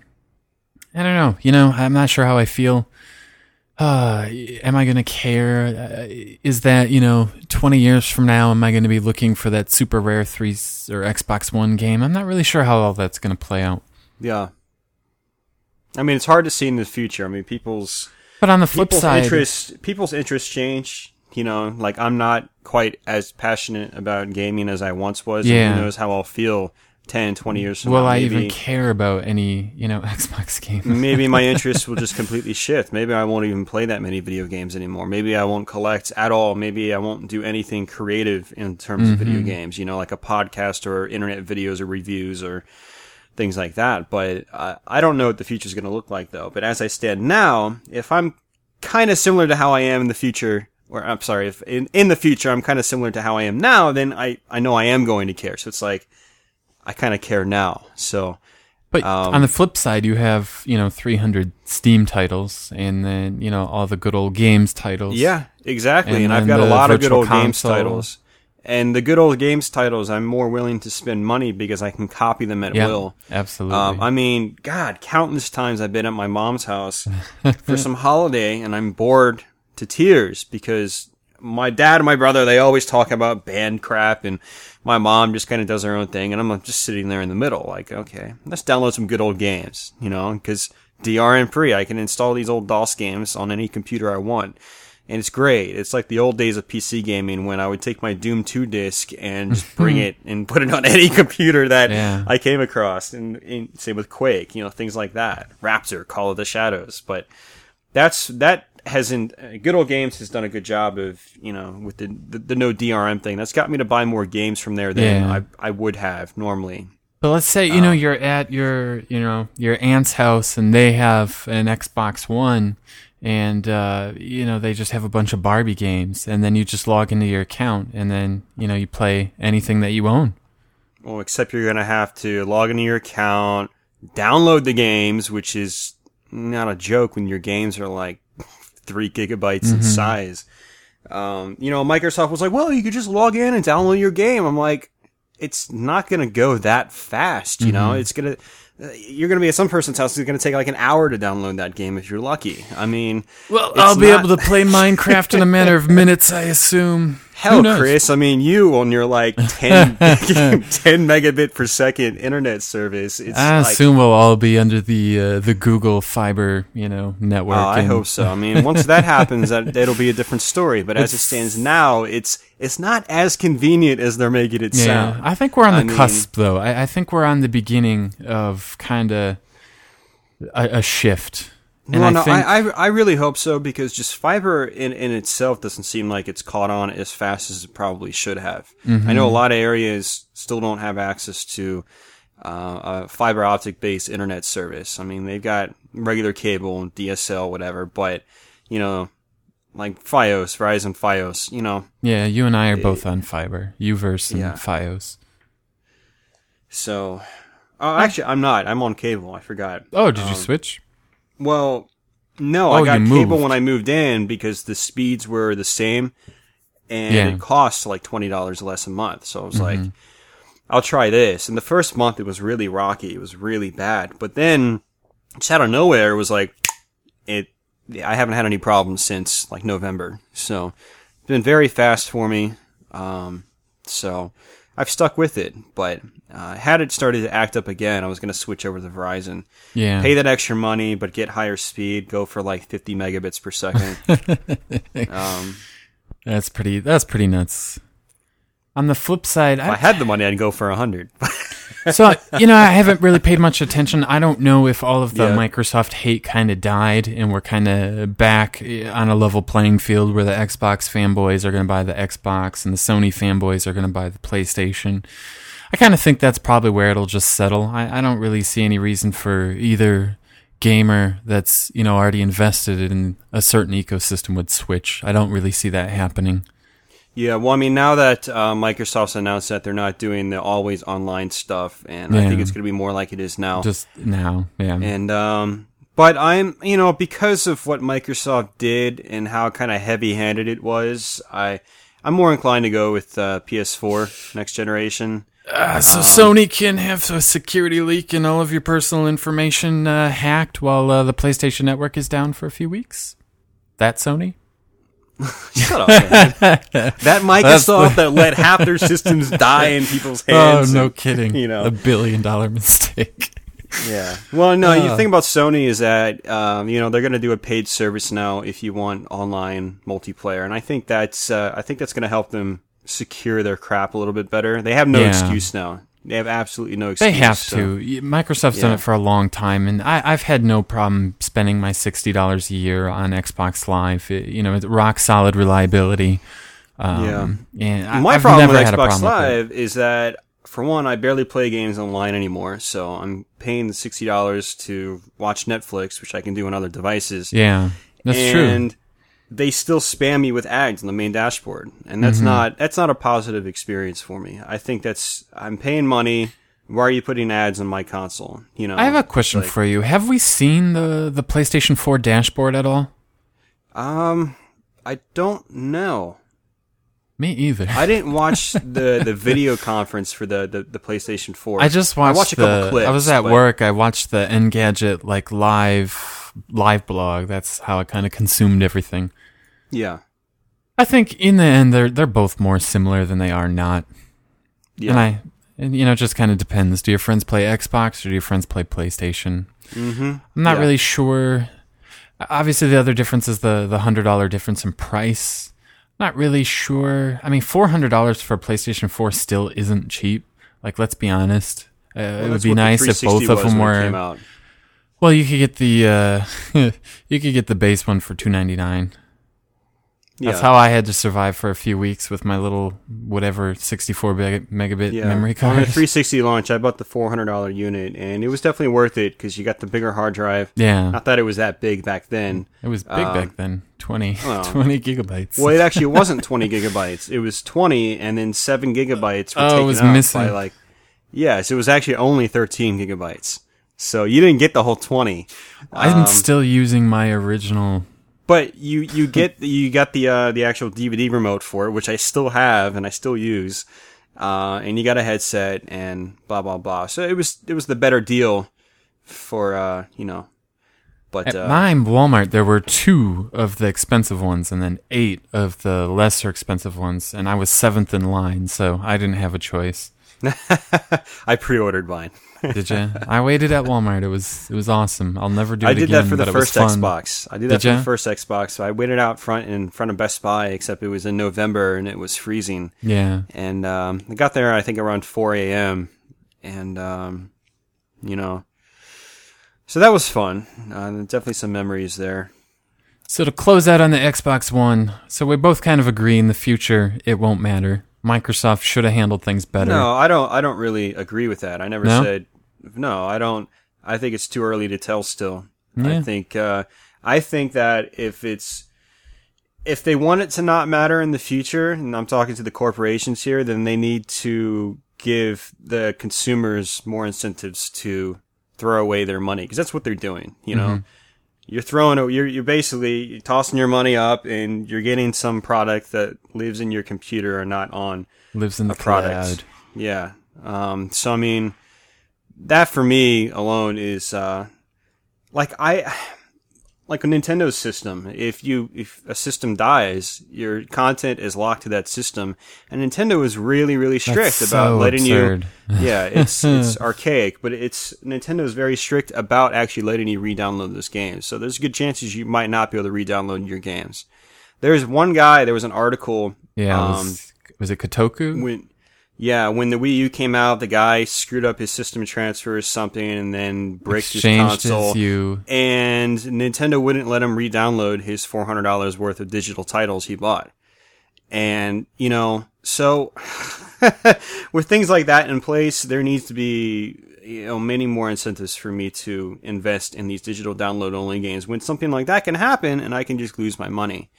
[SPEAKER 1] I don't know. You know, I'm not sure how I feel. Uh, am I going to care? Uh, is that, you know, 20 years from now, am I going to be looking for that super rare 3 or Xbox One game? I'm not really sure how all that's going to play out.
[SPEAKER 2] Yeah. I mean, it's hard to see in the future. I mean, people's
[SPEAKER 1] But on the flip
[SPEAKER 2] people's
[SPEAKER 1] side,
[SPEAKER 2] interest people's interests change. You know, like I'm not quite as passionate about gaming as I once was. and
[SPEAKER 1] Yeah.
[SPEAKER 2] who knows how I'll feel 10, 20 years from
[SPEAKER 1] will
[SPEAKER 2] now?
[SPEAKER 1] Will I
[SPEAKER 2] Maybe,
[SPEAKER 1] even care about any, you know, Xbox game?
[SPEAKER 2] maybe my interests will just completely shift. Maybe I won't even play that many video games anymore. Maybe I won't collect at all. Maybe I won't do anything creative in terms of
[SPEAKER 1] Mm-hmm.
[SPEAKER 2] video games. You know, like a podcast or internet videos or reviews or things like that. But uh, I don't know what the future is going to look like, though. But as I stand now, if I'm kind of similar to how I am in the future, or I'm sorry, if in, in the future I'm kind of similar to how I am now, then I, I know I am going to care. So it's like, I kind of care now. So,
[SPEAKER 1] But
[SPEAKER 2] Um,
[SPEAKER 1] on the flip side, you have, you know, 300 Steam titles and then, you know, all the good old games titles.
[SPEAKER 2] yeah, exactly.
[SPEAKER 1] And
[SPEAKER 2] And, I've got a lot of good old games titles. And the good old games titles, I'm more willing to spend money because I can copy them at
[SPEAKER 1] Yeah,
[SPEAKER 2] will.
[SPEAKER 1] absolutely.
[SPEAKER 2] Um, I mean, God, countless times I've been at my mom's house for some holiday and I'm bored to tears because my dad and my brother, they always talk about band crap and my mom just kind of does her own thing and I'm just sitting there in the middle like, okay, let's download some good old games, you know, because DRM free, I can install these old DOS games on any computer I want. And it's great. It's like the old days of PC gaming when I would take my Doom 2 disc and just bring it and put it on any computer that
[SPEAKER 1] Yeah.
[SPEAKER 2] I came across. And, and same with Quake, you know, things like that. Raptor, Call of the Shadows. But that's, that hasn't, uh, Good Old Games has done a good job of, you know, with the, the, the no DRM thing. That's got me to buy more games from there than
[SPEAKER 1] Yeah.
[SPEAKER 2] I, I would have normally.
[SPEAKER 1] but let's say, you know, you're at your, you know, your aunt's house and they have an Xbox One and, uh, you know, they just have a bunch of Barbie games and then you just log into your account and then, you know, you play anything that you own.
[SPEAKER 2] Well, except you're going to have to log into your account, download the games, which is not a joke when your games are like three gigabytes in mm-hmm. size. Um, you know, Microsoft was like, well, you could just log in and download your game. I'm like, it's not going to go that fast, you know? Mm-hmm. It's going to, uh, you're going to be at some person's house. It's going to take like an hour to download that game if you're lucky. I mean,
[SPEAKER 1] Well, I'll be
[SPEAKER 2] not-
[SPEAKER 1] able to play Minecraft in a matter of minutes, I assume.
[SPEAKER 2] Hell. Chris, I mean, you on your like 10, 10 megabit per second internet service. It's
[SPEAKER 1] I
[SPEAKER 2] like,
[SPEAKER 1] assume we'll all be under the uh, the Google Fiber, you know, network.
[SPEAKER 2] Oh, I
[SPEAKER 1] and-
[SPEAKER 2] hope so. I mean, once that happens, that it'll be a different story. But as it stands now, it's it's not as convenient as they're making it
[SPEAKER 1] Yeah,
[SPEAKER 2] sound.
[SPEAKER 1] I think we're on the
[SPEAKER 2] I mean-
[SPEAKER 1] cusp, though. I, I think we're on the beginning of kind of a, a shift. And
[SPEAKER 2] well,
[SPEAKER 1] I
[SPEAKER 2] no,
[SPEAKER 1] think,
[SPEAKER 2] I, I I really hope so because just fiber in, in itself doesn't seem like it's caught on as fast as it probably should have.
[SPEAKER 1] Mm-hmm.
[SPEAKER 2] I know a lot of areas still don't have access to uh, a fiber optic based internet service. I mean, they've got regular cable and DSL, whatever, but you know, like FiOS, Verizon FiOS, you know,
[SPEAKER 1] yeah, you and I are both on fiber, U-verse and
[SPEAKER 2] Yeah.
[SPEAKER 1] FiOS.
[SPEAKER 2] so. Oh, actually, I'm not. I'm on cable. I forgot.
[SPEAKER 1] Oh, did you switch?
[SPEAKER 2] Well, no,
[SPEAKER 1] Oh,
[SPEAKER 2] I got cable
[SPEAKER 1] moved.
[SPEAKER 2] when I moved in because the speeds were the same, and
[SPEAKER 1] Yeah.
[SPEAKER 2] it costs like twenty dollars less a month. So I was like,
[SPEAKER 1] Mm-hmm.
[SPEAKER 2] I'll try this. And the first month it was really rocky. It was really bad. But then, just out of nowhere, it was like, it. I haven't had any problems since like November. So it's been very fast for me. Um, so I've stuck with it. But uh, had it started to act up again, I was going to switch over to Verizon
[SPEAKER 1] Yeah.
[SPEAKER 2] pay that extra money but get higher speed go for like 50 megabits per second um,
[SPEAKER 1] That's pretty. That's pretty nuts. On the flip side,
[SPEAKER 2] if i
[SPEAKER 1] I,
[SPEAKER 2] had the money i'd go for 100
[SPEAKER 1] so you know, I haven't really paid much attention. I don't know if all of the
[SPEAKER 2] Yeah.
[SPEAKER 1] Microsoft hate kind of died and we're kind of back eh, on a level playing field where the Xbox fanboys are going to buy the Xbox and the Sony fanboys are going to buy the PlayStation. I kind of think that's probably where it'll just settle. I, I don't really see any reason for either gamer that's you know already invested in a certain ecosystem would switch. I don't really see that happening.
[SPEAKER 2] yeah well i mean now that uh, microsoft's announced that they're not doing the always online stuff and i think it's going to be more like it is now
[SPEAKER 1] Just now, yeah.
[SPEAKER 2] and um but i'm you know because of what microsoft did and how kind of heavy handed it was i i'm more inclined to go with uh, ps4 next generation
[SPEAKER 1] Uh, so Sony can have a security leak and all of your personal information uh, hacked while uh, the PlayStation Network is down for a few weeks. That Sony?
[SPEAKER 2] Shut up, that Microsoft that let half their systems die in people's hands.
[SPEAKER 1] Oh,
[SPEAKER 2] hands.
[SPEAKER 1] no
[SPEAKER 2] and-
[SPEAKER 1] kidding!
[SPEAKER 2] you know.
[SPEAKER 1] a billion dollar mistake.
[SPEAKER 2] Yeah. Well, no,
[SPEAKER 1] Uh.
[SPEAKER 2] the thing about Sony is that, um, you know, they're going to do a paid service now if you want online multiplayer. And I think that's, uh, I think that's going to help them secure their crap a little bit better. They have no
[SPEAKER 1] Yeah.
[SPEAKER 2] excuse now. They have absolutely no excuse.
[SPEAKER 1] They have
[SPEAKER 2] so-
[SPEAKER 1] to. Microsoft's done it for a long time, and I, I've had no problem spending my sixty dollars a year on Xbox Live. It- you know, rock solid reliability. Um, yeah. And I,
[SPEAKER 2] My
[SPEAKER 1] I've
[SPEAKER 2] problem with Xbox
[SPEAKER 1] problem with.
[SPEAKER 2] Live is that, for one, I barely play games online anymore. So I'm paying the $60 to watch Netflix, which I can do on other devices.
[SPEAKER 1] Yeah, that's true.
[SPEAKER 2] and they still spam me with ads on the main dashboard, and that's
[SPEAKER 1] Mm-hmm.
[SPEAKER 2] not that's not a positive experience for me. I think that's I'm paying money. Why are you putting ads on my console? You know,
[SPEAKER 1] I have a question
[SPEAKER 2] like-
[SPEAKER 1] for you. Have we seen the the PlayStation 4 dashboard at all?
[SPEAKER 2] um, I don't know.
[SPEAKER 1] Me either.
[SPEAKER 2] I didn't watch the the video conference for the the, the PlayStation Four.
[SPEAKER 1] I just watched,
[SPEAKER 2] I watched a
[SPEAKER 1] the,
[SPEAKER 2] couple clips.
[SPEAKER 1] I was at work. I watched the Engadget like live live blog. That's how I kind of consumed everything.
[SPEAKER 2] Yeah,
[SPEAKER 1] I think in the end they're they're both more similar than they are not.
[SPEAKER 2] yeah.
[SPEAKER 1] And I and you know it just kind of depends. Do your friends play Xbox or do your friends play PlayStation?
[SPEAKER 2] mm-hmm.
[SPEAKER 1] I'm not
[SPEAKER 2] Yeah.
[SPEAKER 1] really sure. Obviously, the other difference is the the hundred dollar difference in price. Not really sure. I mean, four hundred dollars for a PlayStation Four still isn't cheap. Like, let's be honest. Uh, it would be nice if both of them were. Well, you could get the uh, you could get the base one for two ninety nine.
[SPEAKER 2] Yeah.
[SPEAKER 1] That's how I had to survive for a few weeks with my little whatever sixty four megabit
[SPEAKER 2] yeah.
[SPEAKER 1] memory card.
[SPEAKER 2] On the
[SPEAKER 1] card.
[SPEAKER 2] 360 launch, I bought the $400 unit, and it was definitely worth it because you got the bigger hard drive.
[SPEAKER 1] yeah,
[SPEAKER 2] I thought it was that big back then.
[SPEAKER 1] it was big
[SPEAKER 2] um,
[SPEAKER 1] back then. 20,
[SPEAKER 2] well.
[SPEAKER 1] 20 gigabytes.
[SPEAKER 2] Well, it actually wasn't 20 gigabytes. It was 20, and then 7 gigabytes were
[SPEAKER 1] Oh, it
[SPEAKER 2] taken
[SPEAKER 1] was
[SPEAKER 2] up
[SPEAKER 1] missing.
[SPEAKER 2] by like. Yes, it was actually only 13 gigabytes. So you didn't get the whole 20.
[SPEAKER 1] I'm
[SPEAKER 2] Um,
[SPEAKER 1] still using my original.
[SPEAKER 2] But you you get you got the uh, the actual DVD remote for it, which I still have and I still use. Uh, and you got a headset and blah blah blah. So it was it was the better deal for uh, you know But
[SPEAKER 1] At
[SPEAKER 2] uh,
[SPEAKER 1] mine Walmart, there were two of the expensive ones, and then eight of the lesser expensive ones, and I was seventh in line, so I didn't have a choice.
[SPEAKER 2] I pre-ordered mine.
[SPEAKER 1] Did you? I waited at Walmart. It was it was awesome. I'll never do it
[SPEAKER 2] I did
[SPEAKER 1] again.
[SPEAKER 2] that for the
[SPEAKER 1] but it was
[SPEAKER 2] first. Xbox. I did that
[SPEAKER 1] Did
[SPEAKER 2] for
[SPEAKER 1] ya?
[SPEAKER 2] the first Xbox. So I waited out front in front of Best Buy, except it was in November and it was freezing.
[SPEAKER 1] Yeah,
[SPEAKER 2] And um, I got there, I think around 4 a.m. And um, you know, so that was fun. Uh, definitely some memories there.
[SPEAKER 1] So to close out on the Xbox One, so we both kind of agree in the future it won't matter. Microsoft should have handled things better.
[SPEAKER 2] No, I don't. I don't really agree with that. I never
[SPEAKER 1] No?
[SPEAKER 2] said no. I don't. I think it's too early to tell. Still,
[SPEAKER 1] Yeah.
[SPEAKER 2] I think. Uh, I think that if it's if they want it to not matter in the future, and I'm talking to the corporations here, then they need to give the consumers more incentives to throw away their money because that's what they're doing. You know,
[SPEAKER 1] Mm-hmm.
[SPEAKER 2] You're throwing, you're you're basically tossing your money up, and you're getting some product that lives in your computer or not on
[SPEAKER 1] Lives in the
[SPEAKER 2] product.
[SPEAKER 1] cloud.
[SPEAKER 2] Yeah. Um, so I mean, that for me alone is uh, like I like a Nintendo system. If you if a system dies, your content is locked to that system, and Nintendo is really really strict about letting
[SPEAKER 1] absurd.
[SPEAKER 2] you. Yeah, it's it's archaic, but it's Nintendo is very strict about actually letting you re-download those games. So there's good chances you might not be able to re-download your games. There's one guy. There was an article.
[SPEAKER 1] Yeah,
[SPEAKER 2] um,
[SPEAKER 1] was, was it Kotaku?
[SPEAKER 2] when yeah when the Wii U came out, the guy screwed up his system transfer or something, and then bricked his
[SPEAKER 1] Exchanged
[SPEAKER 2] console.
[SPEAKER 1] his
[SPEAKER 2] and Nintendo wouldn't let him re-download his four hundred dollars worth of digital titles he bought. And you know, so with things like that in place, there needs to be you know many more incentives for me to invest in these digital download only games when something like that can happen and I can just lose my money.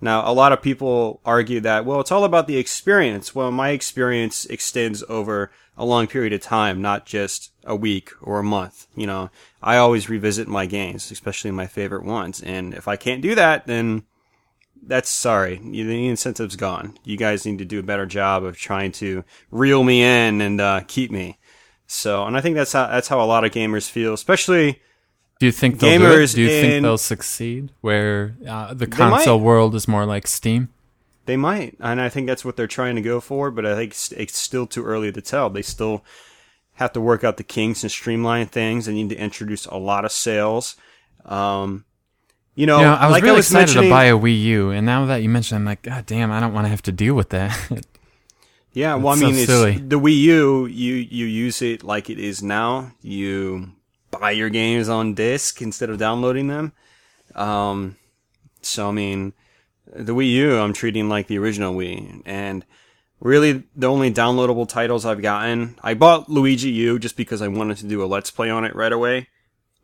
[SPEAKER 2] Now, a lot of people argue that, well, it's all about the experience. Well, my experience extends over a long period of time, not just a week or a month. You know, I always revisit my games, especially my favorite ones. And if I can't do that, then that's sorry. The incentive's gone. You guys need to do a better job of trying to reel me in and uh, keep me. So, and I think that's how that's how a lot of gamers feel, especially
[SPEAKER 1] Do you think they'll do?
[SPEAKER 2] Gamers
[SPEAKER 1] Do you think they'll succeed? Where uh, the console world is more like Steam?
[SPEAKER 2] They might, and I think that's what they're trying to go for. But I think it's, it's still too early to tell. They still have to work out the kinks and streamline things. They need to introduce a lot of sales. Um, you know,
[SPEAKER 1] yeah, I was
[SPEAKER 2] like
[SPEAKER 1] really
[SPEAKER 2] I was
[SPEAKER 1] excited to buy a Wii U, and now that you mention, it, I'm like, God damn, I don't want to have to deal with that.
[SPEAKER 2] Yeah, well, I
[SPEAKER 1] That's so
[SPEAKER 2] mean, it's, the Wii U, you you use it like it is now. You buy your games on disc instead of downloading them. Um, so I mean, the Wii U, I'm treating like the original Wii, and really the only downloadable titles I've gotten, I bought Luigi U just because I wanted to do a Let's Play on it right away,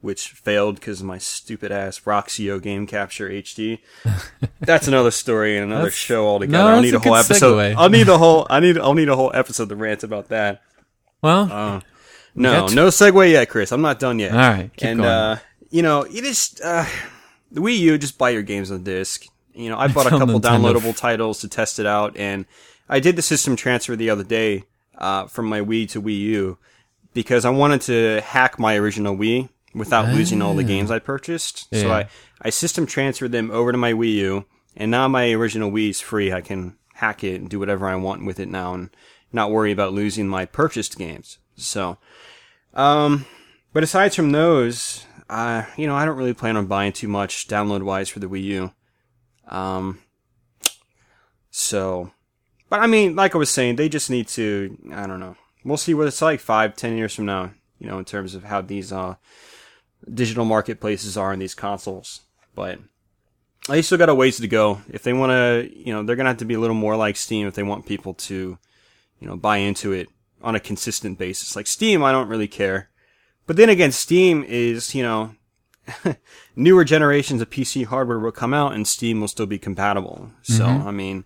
[SPEAKER 2] which failed because my stupid ass Roxio Game Capture HD. That's another story and another
[SPEAKER 1] That's-
[SPEAKER 2] show altogether.
[SPEAKER 1] no,
[SPEAKER 2] I'll need
[SPEAKER 1] a
[SPEAKER 2] a whole episode. I'll need a whole. I need. I'll need a whole episode to rant about that.
[SPEAKER 1] well,
[SPEAKER 2] Uh, no, no segue yet, Chris. I'm not done yet.
[SPEAKER 1] all right, keep
[SPEAKER 2] and
[SPEAKER 1] going.
[SPEAKER 2] uh, you know, you just uh, the Wii U. Just buy your games on disc. You know, I bought a couple downloadable titles to test it out, and I did the system transfer the other day uh, from my Wii to Wii U because I wanted to hack my original Wii without losing all the games I purchased. So I I system transferred them over to my Wii U, and now my original Wii is free. I can hack it and do whatever I want with it now, and not worry about losing my purchased games. So, um, but aside from those, uh, you know, I don't really plan on buying too much download wise for the Wii U. Um, so, but I mean, like I was saying, they just need to, I don't know. We'll see what it's like five, ten years from now, you know, in terms of how these, uh, digital marketplaces are in these consoles. But they still got a ways to go. If they want to, you know, they're going to have to be a little more like Steam if they want people to, you know, buy into it on a consistent basis. Like Steam, I don't really care. But then again, Steam is, you know, newer generations of PC hardware will come out and Steam will still be compatible. So, mm-hmm. I mean,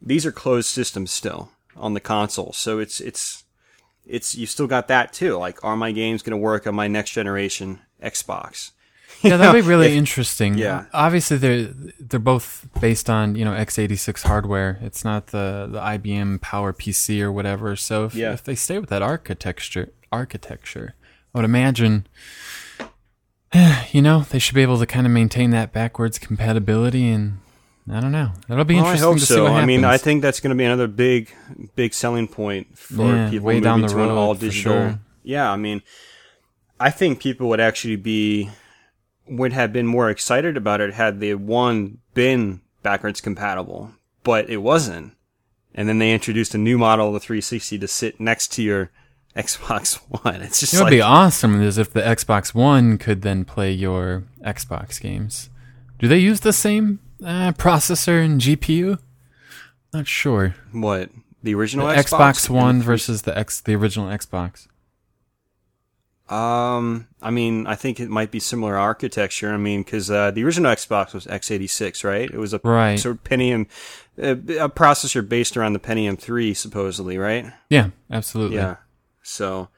[SPEAKER 2] these are closed systems still on the console. So it's, it's, it's, you still got that too. Like, are my games going to work on my next generation Xbox?
[SPEAKER 1] yeah, that'd be really
[SPEAKER 2] if-
[SPEAKER 1] interesting.
[SPEAKER 2] yeah.
[SPEAKER 1] obviously they're they're both based on you know x86 hardware. It's not the the IBM Power PC or whatever. So if,
[SPEAKER 2] Yeah.
[SPEAKER 1] if they stay with that architecture, architecture, I would imagine you know, they should be able to kind of maintain that backwards compatibility, and I don't know. That'll be
[SPEAKER 2] Well, I
[SPEAKER 1] interesting
[SPEAKER 2] hope
[SPEAKER 1] to see
[SPEAKER 2] so. I mean, I think that's going to be another big, big selling point for
[SPEAKER 1] Yeah,
[SPEAKER 2] people
[SPEAKER 1] way
[SPEAKER 2] moving
[SPEAKER 1] down the
[SPEAKER 2] to
[SPEAKER 1] road,
[SPEAKER 2] an all digital.
[SPEAKER 1] sure.
[SPEAKER 2] Yeah, I mean, I think people would actually be would have been more excited about it had the one been backwards compatible, but it wasn't. And then they introduced a new model of the 360 to sit next to your Xbox One. It's just
[SPEAKER 1] It would
[SPEAKER 2] like
[SPEAKER 1] be awesome is if the Xbox One could then play your Xbox games. Do they use the same uh, processor and GPU? Not sure.
[SPEAKER 2] what the original
[SPEAKER 1] The
[SPEAKER 2] Xbox,
[SPEAKER 1] Xbox One versus the X, the original Xbox.
[SPEAKER 2] Um, I mean, I think it might be similar architecture. I mean, because uh, the original Xbox was x86, right? It was a
[SPEAKER 1] Right.
[SPEAKER 2] sort of Pentium, a, a processor based around the Pentium 3, supposedly, right?
[SPEAKER 1] Yeah, absolutely.
[SPEAKER 2] Yeah. So,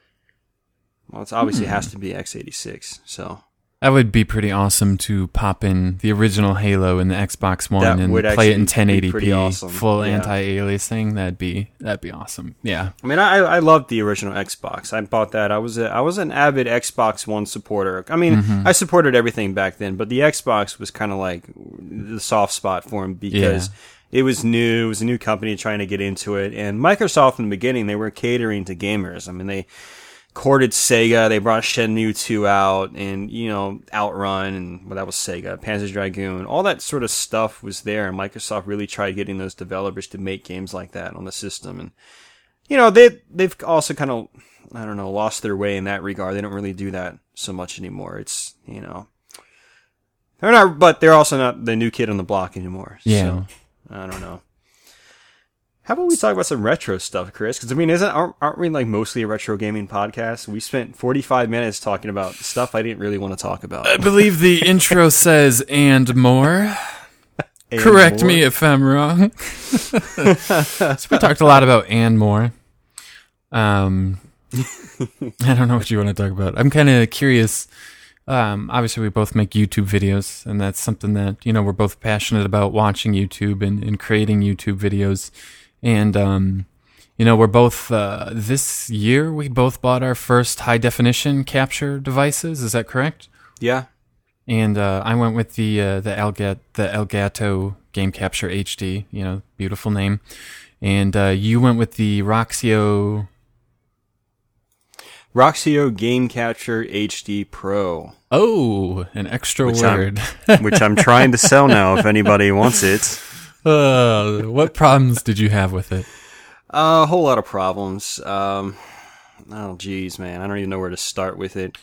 [SPEAKER 2] well, it's obviously
[SPEAKER 1] Hmm.
[SPEAKER 2] has to be x86. So
[SPEAKER 1] That would be pretty awesome to pop in the original Halo in the Xbox One
[SPEAKER 2] That
[SPEAKER 1] and play it in
[SPEAKER 2] actually be pretty
[SPEAKER 1] 1080p,
[SPEAKER 2] awesome.
[SPEAKER 1] full
[SPEAKER 2] Yeah.
[SPEAKER 1] anti-aliasing. That'd be that'd be awesome. Yeah.
[SPEAKER 2] I mean, I I loved the original Xbox. I bought that. I was a, I was an avid Xbox One supporter. I mean,
[SPEAKER 1] Mm-hmm.
[SPEAKER 2] I supported everything back then, but the Xbox was kind of like the soft spot for him because it was new. It was a new company trying to get into it, and Microsoft in the beginning they were catering to gamers. I mean, they courted Sega. They brought Shenmue 2 out and, you know, Outrun and, well, that was Sega, Panzer Dragoon. All that sort of stuff was there. And Microsoft really tried getting those developers to make games like that on the system. And, you know, they, they've also kind of, I don't know, lost their way in that regard. They don't really do that so much anymore. It's, you know, they're not, but they're also not the new kid on the block anymore.
[SPEAKER 1] Yeah.
[SPEAKER 2] So, I don't know. How about we talk about some retro stuff, Chris? Because I mean, isn't aren't, aren't we like mostly a retro gaming podcast? We spent forty five minutes talking about stuff I didn't really want to talk about.
[SPEAKER 1] I believe the intro says and more.
[SPEAKER 2] And
[SPEAKER 1] Correct
[SPEAKER 2] more.
[SPEAKER 1] me if I'm wrong. so we talked a lot about and more. Um, I don't know what you want to talk about. I'm kind of curious. Um, obviously, we both make YouTube videos, and that's something that you know we're both passionate about watching YouTube and, and creating YouTube videos. And um, you know, we're both uh, this year we both bought our first high definition capture devices. Is that correct?
[SPEAKER 2] Yeah,
[SPEAKER 1] and uh, I went with the uh, the Elgat the Elgato Game Capture HD. You know, beautiful name. And uh, you went with the Roxio.
[SPEAKER 2] Roxio Game Capture HD Pro,
[SPEAKER 1] Oh, an extra
[SPEAKER 2] Which I'm-
[SPEAKER 1] word.
[SPEAKER 2] which I'm trying to sell now. If anybody wants it,
[SPEAKER 1] uh, what problems did you have with it?
[SPEAKER 2] a whole lot of problems. Um, oh, geez, man, I don't even know where to start with it.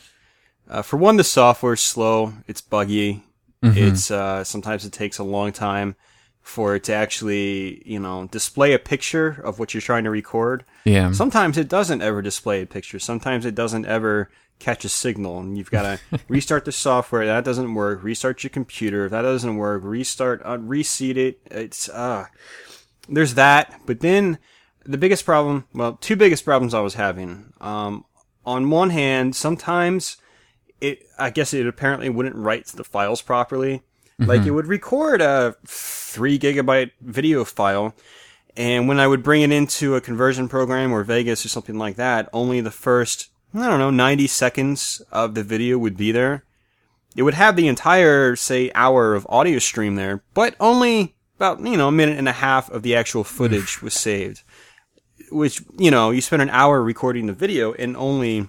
[SPEAKER 2] Uh, for one, the software's slow. It's buggy. It's uh, sometimes it takes a long time for it to actually, you know, display a picture of what you're trying to record.
[SPEAKER 1] Yeah.
[SPEAKER 2] Sometimes it doesn't ever display a picture. Sometimes it doesn't ever catch a signal, and you've got to restart the software. That doesn't work. Restart your computer. If that doesn't work, restart, uh, reseat it. It's uh, there's that. But then the biggest problem, well, two biggest problems I was having. Um, on one hand, sometimes it, I guess it apparently wouldn't write the files properly. Like it would record a three gigabyte video file, and when I would bring it into a conversion program or Vegas or something like that, only the first, I don't know, 90 seconds of the video would be there. It would have the entire, say, hour of audio stream there, but only about, you know, a minute and a half of the actual footage was saved. Which, you know, you spend an hour recording the video and only,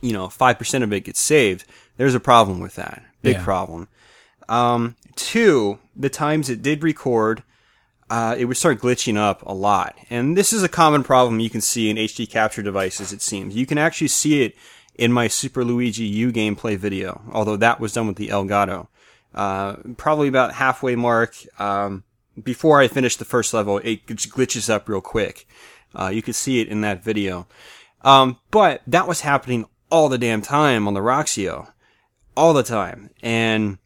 [SPEAKER 2] you know, 5% of it gets saved. There's a problem with that. Big
[SPEAKER 1] Yeah.
[SPEAKER 2] problem. Um, two, the times it did record, uh, it would start glitching up a lot. And this is a common problem you can see in HD capture devices, it seems. You can actually see it in my Super Luigi U gameplay video, although that was done with the Elgato. Uh, probably about halfway mark, um, before I finish the first level, it glitches up real quick. Uh, you can see it in that video. Um, but that was happening all the damn time on the Roxio. All the time. And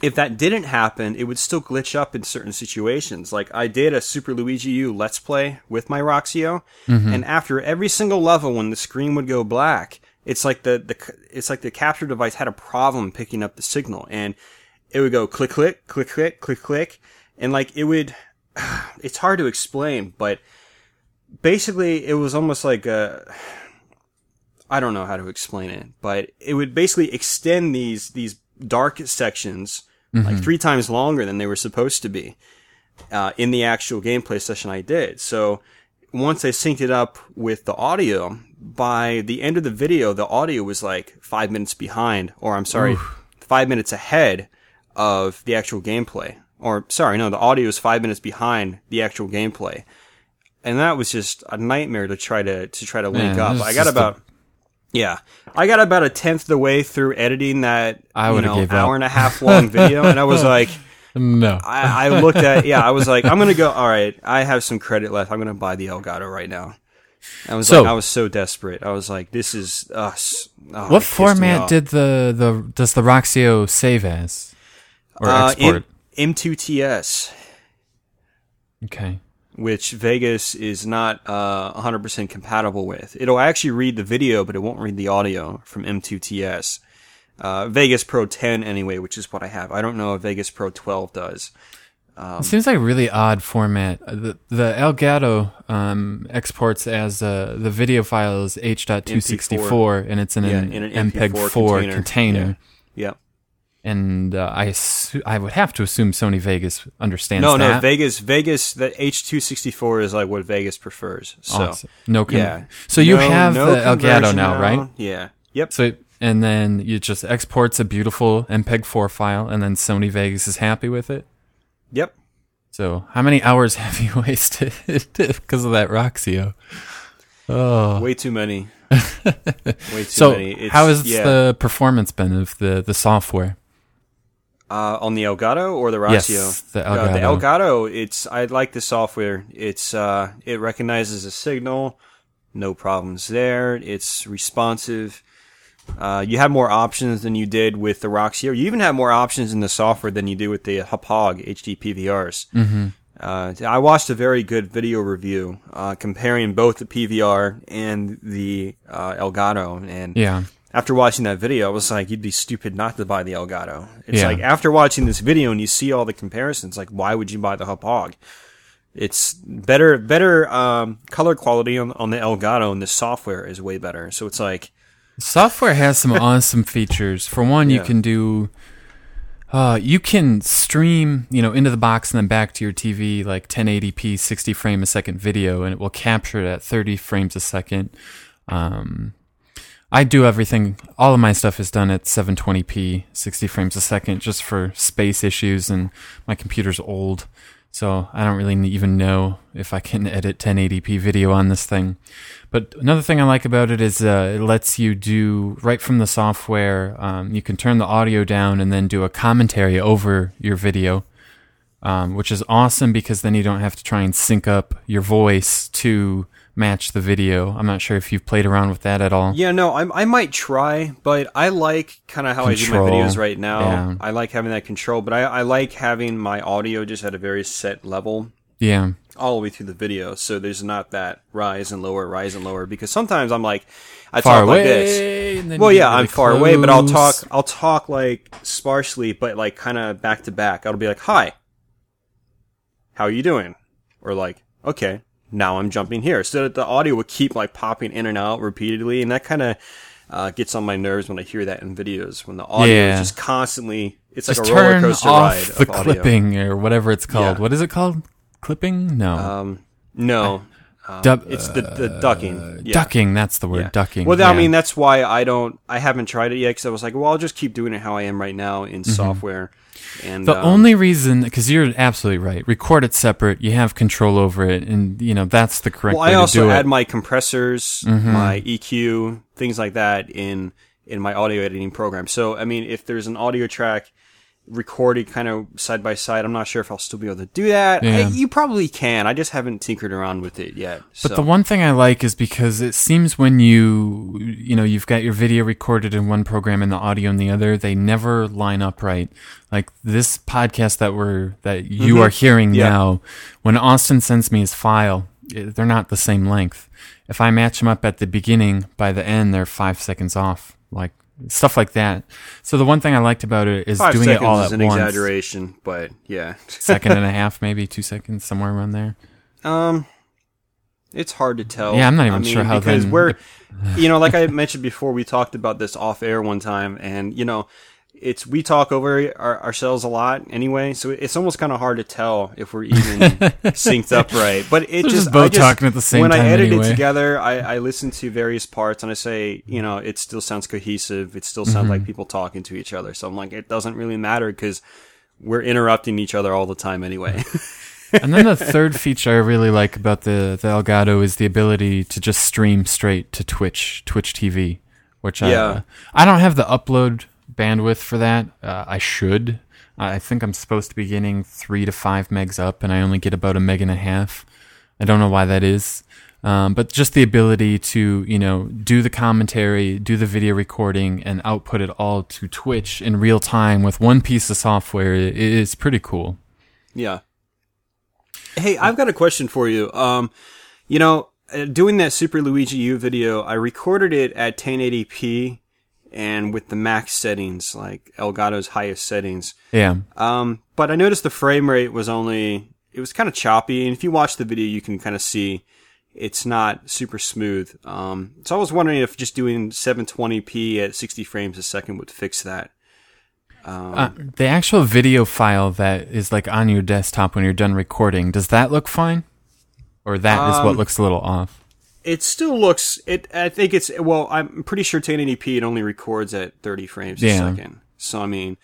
[SPEAKER 2] if that didn't happen, it would still glitch up in certain situations. Like I did a Super Luigi U Let's Play with my Roxio, mm-hmm. and after every single level, when the screen would go black, it's like the, the it's like the capture device had a problem picking up the signal, and it would go click click click click click click, and like it would. It's hard to explain, but basically, it was almost like a uh, I don't know how to explain it, but it would basically extend these these dark sections like three times longer than they were supposed to be uh, in the actual gameplay session I did. So once I synced it up with the audio, by the end of the video, the audio was like five minutes behind, or I'm sorry, five minutes ahead of the actual gameplay. Or sorry, no, the audio was five minutes behind the actual gameplay, and that was just a nightmare to try to to try to link up. I got
[SPEAKER 1] the-
[SPEAKER 2] about yeah, I got about a tenth of the way through editing that
[SPEAKER 1] I
[SPEAKER 2] you know
[SPEAKER 1] gave
[SPEAKER 2] hour
[SPEAKER 1] up.
[SPEAKER 2] and a half long video, and I was like.
[SPEAKER 1] No.
[SPEAKER 2] I, I looked at yeah, I was like, I'm gonna go. All right, I have some credit left. I'm gonna buy the Elgato right now. I was
[SPEAKER 1] So-
[SPEAKER 2] like, I was so desperate. I was like, this is us. Oh,
[SPEAKER 1] what format did the, the does the Roxio save as or
[SPEAKER 2] uh,
[SPEAKER 1] export?
[SPEAKER 2] M- M2TS,
[SPEAKER 1] okay.
[SPEAKER 2] Which Vegas is not uh, 100% compatible with. It'll actually read the video, but it won't read the audio from M2TS. Uh, Vegas Pro 10 anyway, which is what I have. I don't know if Vegas Pro 12 does.
[SPEAKER 1] it seems like a really odd format. Uh, The, the Elgato um, exports as uh, the video file is H.264 and it's in
[SPEAKER 2] Yeah,
[SPEAKER 1] an,
[SPEAKER 2] in an
[SPEAKER 1] MPEG
[SPEAKER 2] MP4
[SPEAKER 1] 4
[SPEAKER 2] container.
[SPEAKER 1] container.
[SPEAKER 2] Yep.
[SPEAKER 1] And uh, I assu- I would have to assume Sony Vegas understands
[SPEAKER 2] No,
[SPEAKER 1] that.
[SPEAKER 2] no, Vegas, Vegas, the H264 is like what Vegas prefers. So,
[SPEAKER 1] Awesome. No con-
[SPEAKER 2] yeah.
[SPEAKER 1] So you
[SPEAKER 2] No-
[SPEAKER 1] have
[SPEAKER 2] no
[SPEAKER 1] the Elgato now, right?
[SPEAKER 2] Yeah. Yep.
[SPEAKER 1] So and then you just exports a beautiful MPEG 4 file, and then Sony Vegas is happy with it.
[SPEAKER 2] Yep.
[SPEAKER 1] So how many hours have you wasted because of that Roxio? Oh,
[SPEAKER 2] Way too many. Way too
[SPEAKER 1] so
[SPEAKER 2] many. It's,
[SPEAKER 1] how has
[SPEAKER 2] yeah.
[SPEAKER 1] the performance been of the the software?
[SPEAKER 2] Uh, on the Elgato or the
[SPEAKER 1] Yes,
[SPEAKER 2] Roxio?
[SPEAKER 1] the
[SPEAKER 2] Uh, the
[SPEAKER 1] Elgato.
[SPEAKER 2] Elgato. It's I like the software. It's uh, it recognizes a signal. No problems there. It's responsive. Uh, you have more options than you did with the Roxio. You even have more options in the software than you do with the Hauppauge HD PVRs. Mm-hmm. Uh, I watched a very good video review uh, comparing both the PVR and the uh, Elgato, and
[SPEAKER 1] Yeah,
[SPEAKER 2] after watching that video, I was like, you'd be stupid not to buy the Elgato. It's
[SPEAKER 1] Yeah.
[SPEAKER 2] like after watching this video and you see all the comparisons, like why would you buy the Hauppauge? It's better, better um, color quality on, on the Elgato, and the software is way better. So it's like,
[SPEAKER 1] software has some awesome features. For one, you can do. Uh, you can stream, you know, into the box and then back to your TV like 1080p, 60 frame a second video, and it will capture it at 30 frames a second. Um, I do everything. All of my stuff is done at 720p, 60 frames a second, just for space issues, and my computer's old, so I don't really even know if I can edit 1080p video on this thing. But another thing I like about it is uh, it lets you do right from the software. Um, you can turn the audio down and then do a commentary over your video, um, which is awesome because then you don't have to try and sync up your voice to match the video. I'm not sure if you've played around with that at all.
[SPEAKER 2] yeah, no, I, I might try, but I like kind of how I do my videos right now.
[SPEAKER 1] yeah.
[SPEAKER 2] I like having that control, but I, I like having my audio just at a very set level.
[SPEAKER 1] Yeah.
[SPEAKER 2] all the way through the video, so there's not that rise and lower, rise and lower. Because sometimes I'm like, I
[SPEAKER 1] Far
[SPEAKER 2] talk
[SPEAKER 1] away.
[SPEAKER 2] like this. Well, yeah,
[SPEAKER 1] really
[SPEAKER 2] I'm far away, but I'll talk. I'll talk like sparsely, but like kind of back to back. I'll be like, "Hi, how are you doing?" Or like, "Okay, now I'm jumping here," so that the audio would keep like popping in and out repeatedly, and that kind of uh, gets on my nerves when I hear that in videos. When the audio
[SPEAKER 1] Yeah.
[SPEAKER 2] is just constantly, it's
[SPEAKER 1] Just
[SPEAKER 2] like a roller coaster
[SPEAKER 1] off
[SPEAKER 2] ride
[SPEAKER 1] the
[SPEAKER 2] of audio.
[SPEAKER 1] clipping or whatever it's called.
[SPEAKER 2] Yeah.
[SPEAKER 1] What is it called? Clipping? No.
[SPEAKER 2] Um, no, um,
[SPEAKER 1] Dub-
[SPEAKER 2] it's the the ducking. Yeah.
[SPEAKER 1] Ducking. That's the word.
[SPEAKER 2] Yeah.
[SPEAKER 1] Ducking.
[SPEAKER 2] Well,
[SPEAKER 1] yeah.
[SPEAKER 2] I mean, that's why I don't. I haven't tried it yet because I was like, well, I'll just keep doing it how I am right now in software. And
[SPEAKER 1] Mm-hmm. The
[SPEAKER 2] um,
[SPEAKER 1] only reason, because you're absolutely right, record it separate. You have control over it, and you know that's the correct
[SPEAKER 2] well,
[SPEAKER 1] way
[SPEAKER 2] I also add
[SPEAKER 1] it. Mm-hmm.
[SPEAKER 2] my compressors, my EQ, things like that in in my audio editing program. So, I mean, if there's an audio track recorded kind of side by side, I'm not sure if I'll still be able to do that.
[SPEAKER 1] Yeah.
[SPEAKER 2] I- you probably can. I just haven't tinkered around with it yet.
[SPEAKER 1] But
[SPEAKER 2] so.
[SPEAKER 1] the one thing I like is because it seems when you, you know, you've got your video recorded in one program and the audio in the other, they never line up right. Like this podcast that we're, that you are hearing
[SPEAKER 2] Mm-hmm. Yeah.
[SPEAKER 1] now, when Austin sends me his file, eh, they're not the same length. If I match them up at the beginning, by the end, they're five seconds off. Like, stuff like that. So the one thing I liked about it is
[SPEAKER 2] Five
[SPEAKER 1] doing it all
[SPEAKER 2] is
[SPEAKER 1] at
[SPEAKER 2] an
[SPEAKER 1] once.
[SPEAKER 2] exaggeration, but yeah.
[SPEAKER 1] Second and a half, maybe two seconds, somewhere around there.
[SPEAKER 2] Um, It's hard to tell.
[SPEAKER 1] Yeah, I'm not even
[SPEAKER 2] I mean,
[SPEAKER 1] sure how
[SPEAKER 2] because
[SPEAKER 1] then-
[SPEAKER 2] we're, you know, like I mentioned before, we talked about this off air one time, and you know, it's we talk over our, ourselves a lot anyway, so it's almost kind of hard to tell if we're even synced up right. But it
[SPEAKER 1] They're
[SPEAKER 2] just
[SPEAKER 1] just both
[SPEAKER 2] just,
[SPEAKER 1] talking at the same
[SPEAKER 2] when
[SPEAKER 1] time
[SPEAKER 2] I edit
[SPEAKER 1] anyway.
[SPEAKER 2] it together, I, I listen to various parts and I say, you know, it still sounds cohesive. It still sounds
[SPEAKER 1] Mm-hmm.
[SPEAKER 2] like people talking to each other. So I'm like, it doesn't really matter because we're interrupting each other all the time anyway.
[SPEAKER 1] and then the third feature I really like about the, the Elgato is the ability to just stream straight to Twitch, Twitch TV, which I,
[SPEAKER 2] Yeah.
[SPEAKER 1] I don't have the upload bandwidth for that. Uh, I should. I think I'm supposed to be getting three to five megs up, and I only get about a meg and a half. I don't know why that is. Um, but just the ability to, you know, do the commentary, do the video recording, and output it all to Twitch in real time with one piece of software is pretty cool.
[SPEAKER 2] Yeah. Hey, I've got a question for you. Um, you know, uh, doing that Super Luigi U video, I recorded it at 1080p and with the max settings, like Elgato's highest settings.
[SPEAKER 1] Yeah.
[SPEAKER 2] Um, but I noticed the frame rate was only, it was kind of choppy. And if you watch the video, you can kind of see it's not super smooth. Um, so I was wondering if just doing 720p at 60 frames a second would fix that. Um,
[SPEAKER 1] Uh, the actual video file that is like on your desktop when you're done recording, does that look fine? Or that is what
[SPEAKER 2] Um,
[SPEAKER 1] looks a little off?
[SPEAKER 2] It still looks. It. I think it's. Well, I'm pretty sure 1080p it only records at 30 frames a
[SPEAKER 1] Yeah.
[SPEAKER 2] second. So I mean,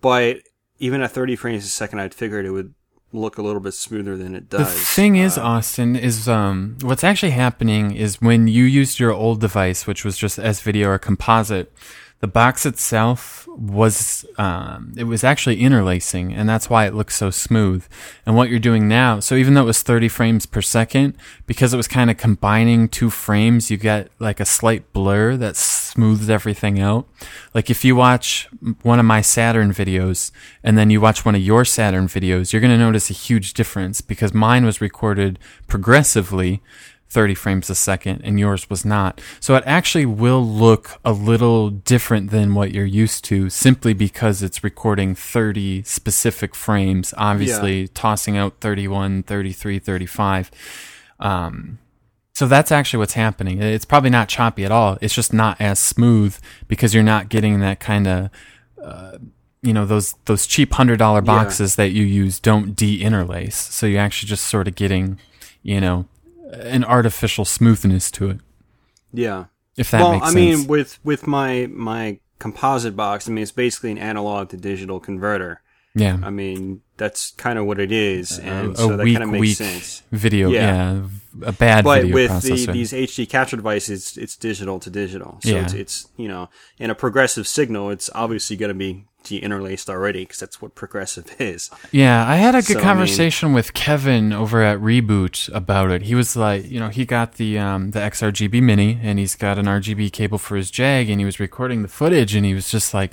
[SPEAKER 2] but even at 30 frames a second, I'd figured it would look a little bit smoother than it does.
[SPEAKER 1] The thing is,
[SPEAKER 2] Uh,
[SPEAKER 1] Austin, is um, what's actually happening is when you used your old device, which was just S video or composite, the box itself was um, it was actually interlacing, and that's why it looks so smooth. And what you're doing now, so even though it was 30 frames per second, because it was kind of combining two frames, you get like a slight blur that smooths everything out. Like if you watch one of my Saturn videos and then you watch one of your Saturn videos, you're going to notice a huge difference because mine was recorded progressively 30 frames a second and yours was not. So it actually will look a little different than what you're used to simply because it's recording 30 specific frames, obviously tossing out 31, 33, 35. Um, so that's actually what's happening. It's probably not choppy at all. It's just not as smooth because you're not getting that kind of, uh, you know, those those cheap hundred dollar boxes that you use don't de-interlace. So you're actually just sort of getting, you know, an artificial smoothness to it.
[SPEAKER 2] yeah.
[SPEAKER 1] If that
[SPEAKER 2] well,
[SPEAKER 1] makes
[SPEAKER 2] I
[SPEAKER 1] sense.
[SPEAKER 2] mean, with with my my composite box, I mean, it's basically an analog to digital converter.
[SPEAKER 1] yeah.
[SPEAKER 2] I mean, that's kind of what it is, uh, and
[SPEAKER 1] a
[SPEAKER 2] so that
[SPEAKER 1] weak,
[SPEAKER 2] kind of makes
[SPEAKER 1] weak
[SPEAKER 2] sense.
[SPEAKER 1] video.
[SPEAKER 2] Yeah.
[SPEAKER 1] Yeah. A bad
[SPEAKER 2] but
[SPEAKER 1] video
[SPEAKER 2] with the, these HD capture devices, it's digital to digital. So
[SPEAKER 1] Yeah.
[SPEAKER 2] it's, it's, you know, in a progressive signal, it's obviously going to be de-interlaced already because that's what progressive is.
[SPEAKER 1] Yeah, I had a good
[SPEAKER 2] So, I mean-
[SPEAKER 1] conversation with Kevin over at Reboot about it. He was like, you know, he got the um, the XRGB Mini and he's got an RGB cable for his Jag, and he was recording the footage, and he was just like,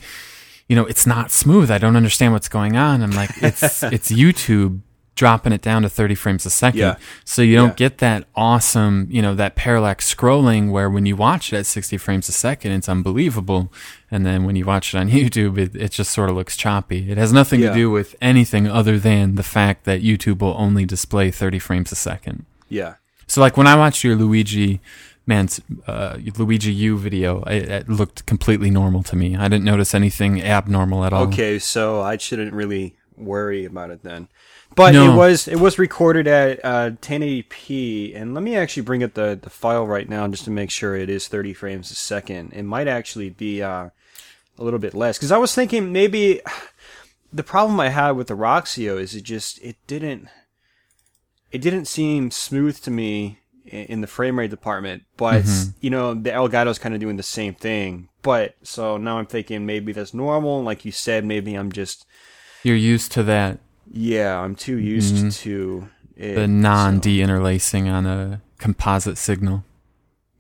[SPEAKER 1] you know, it's not smooth. I don't understand what's going on. I'm like, it's it's YouTube dropping it down to 30 frames a second.
[SPEAKER 2] Yeah.
[SPEAKER 1] So you don't
[SPEAKER 2] Yeah.
[SPEAKER 1] get that awesome, you know, that parallax scrolling where when you watch it at 60 frames a second, it's unbelievable. And then when you watch it on YouTube, it, it just sort of looks choppy. It has nothing
[SPEAKER 2] Yeah.
[SPEAKER 1] to do with anything other than the fact that YouTube will only display 30 frames a second.
[SPEAKER 2] Yeah.
[SPEAKER 1] So like when I watched your Luigi, man's uh, Luigi U video, it, it looked completely normal to me. I didn't notice anything abnormal at all.
[SPEAKER 2] Okay, so I shouldn't really worry about it then. But
[SPEAKER 1] No.
[SPEAKER 2] it was it was recorded at uh, 1080p, and let me actually bring up the the file right now just to make sure it is 30 frames a second. It might actually be uh, a little bit less because I was thinking maybe the problem I had with the Roxio is it just it didn't it didn't seem smooth to me in the frame rate department, but you know the Elgato's kind of doing the same thing. But so now I'm thinking maybe that's normal. Like you said, maybe I'm just
[SPEAKER 1] You're used to that,
[SPEAKER 2] yeah, I'm too used to it.
[SPEAKER 1] the non
[SPEAKER 2] so-
[SPEAKER 1] de-interlacing on a composite signal.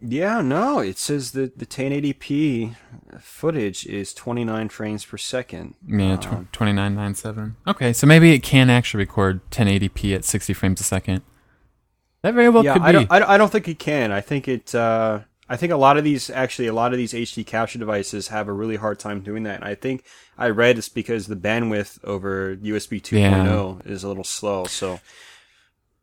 [SPEAKER 2] Yeah, no, it says that the 1080p footage is 29 frames per second.
[SPEAKER 1] Yeah,
[SPEAKER 2] Um,
[SPEAKER 1] tw- 2997. Okay, so maybe it can actually record 1080p at 60 frames a second. That very well
[SPEAKER 2] yeah,
[SPEAKER 1] could
[SPEAKER 2] I
[SPEAKER 1] be.
[SPEAKER 2] don't. I don't think it can. I think it. Uh, I think a lot of these, actually, a lot of these HD capture devices have a really hard time doing that. And I think I read it's because the bandwidth over USB 2.0 is a little slow. So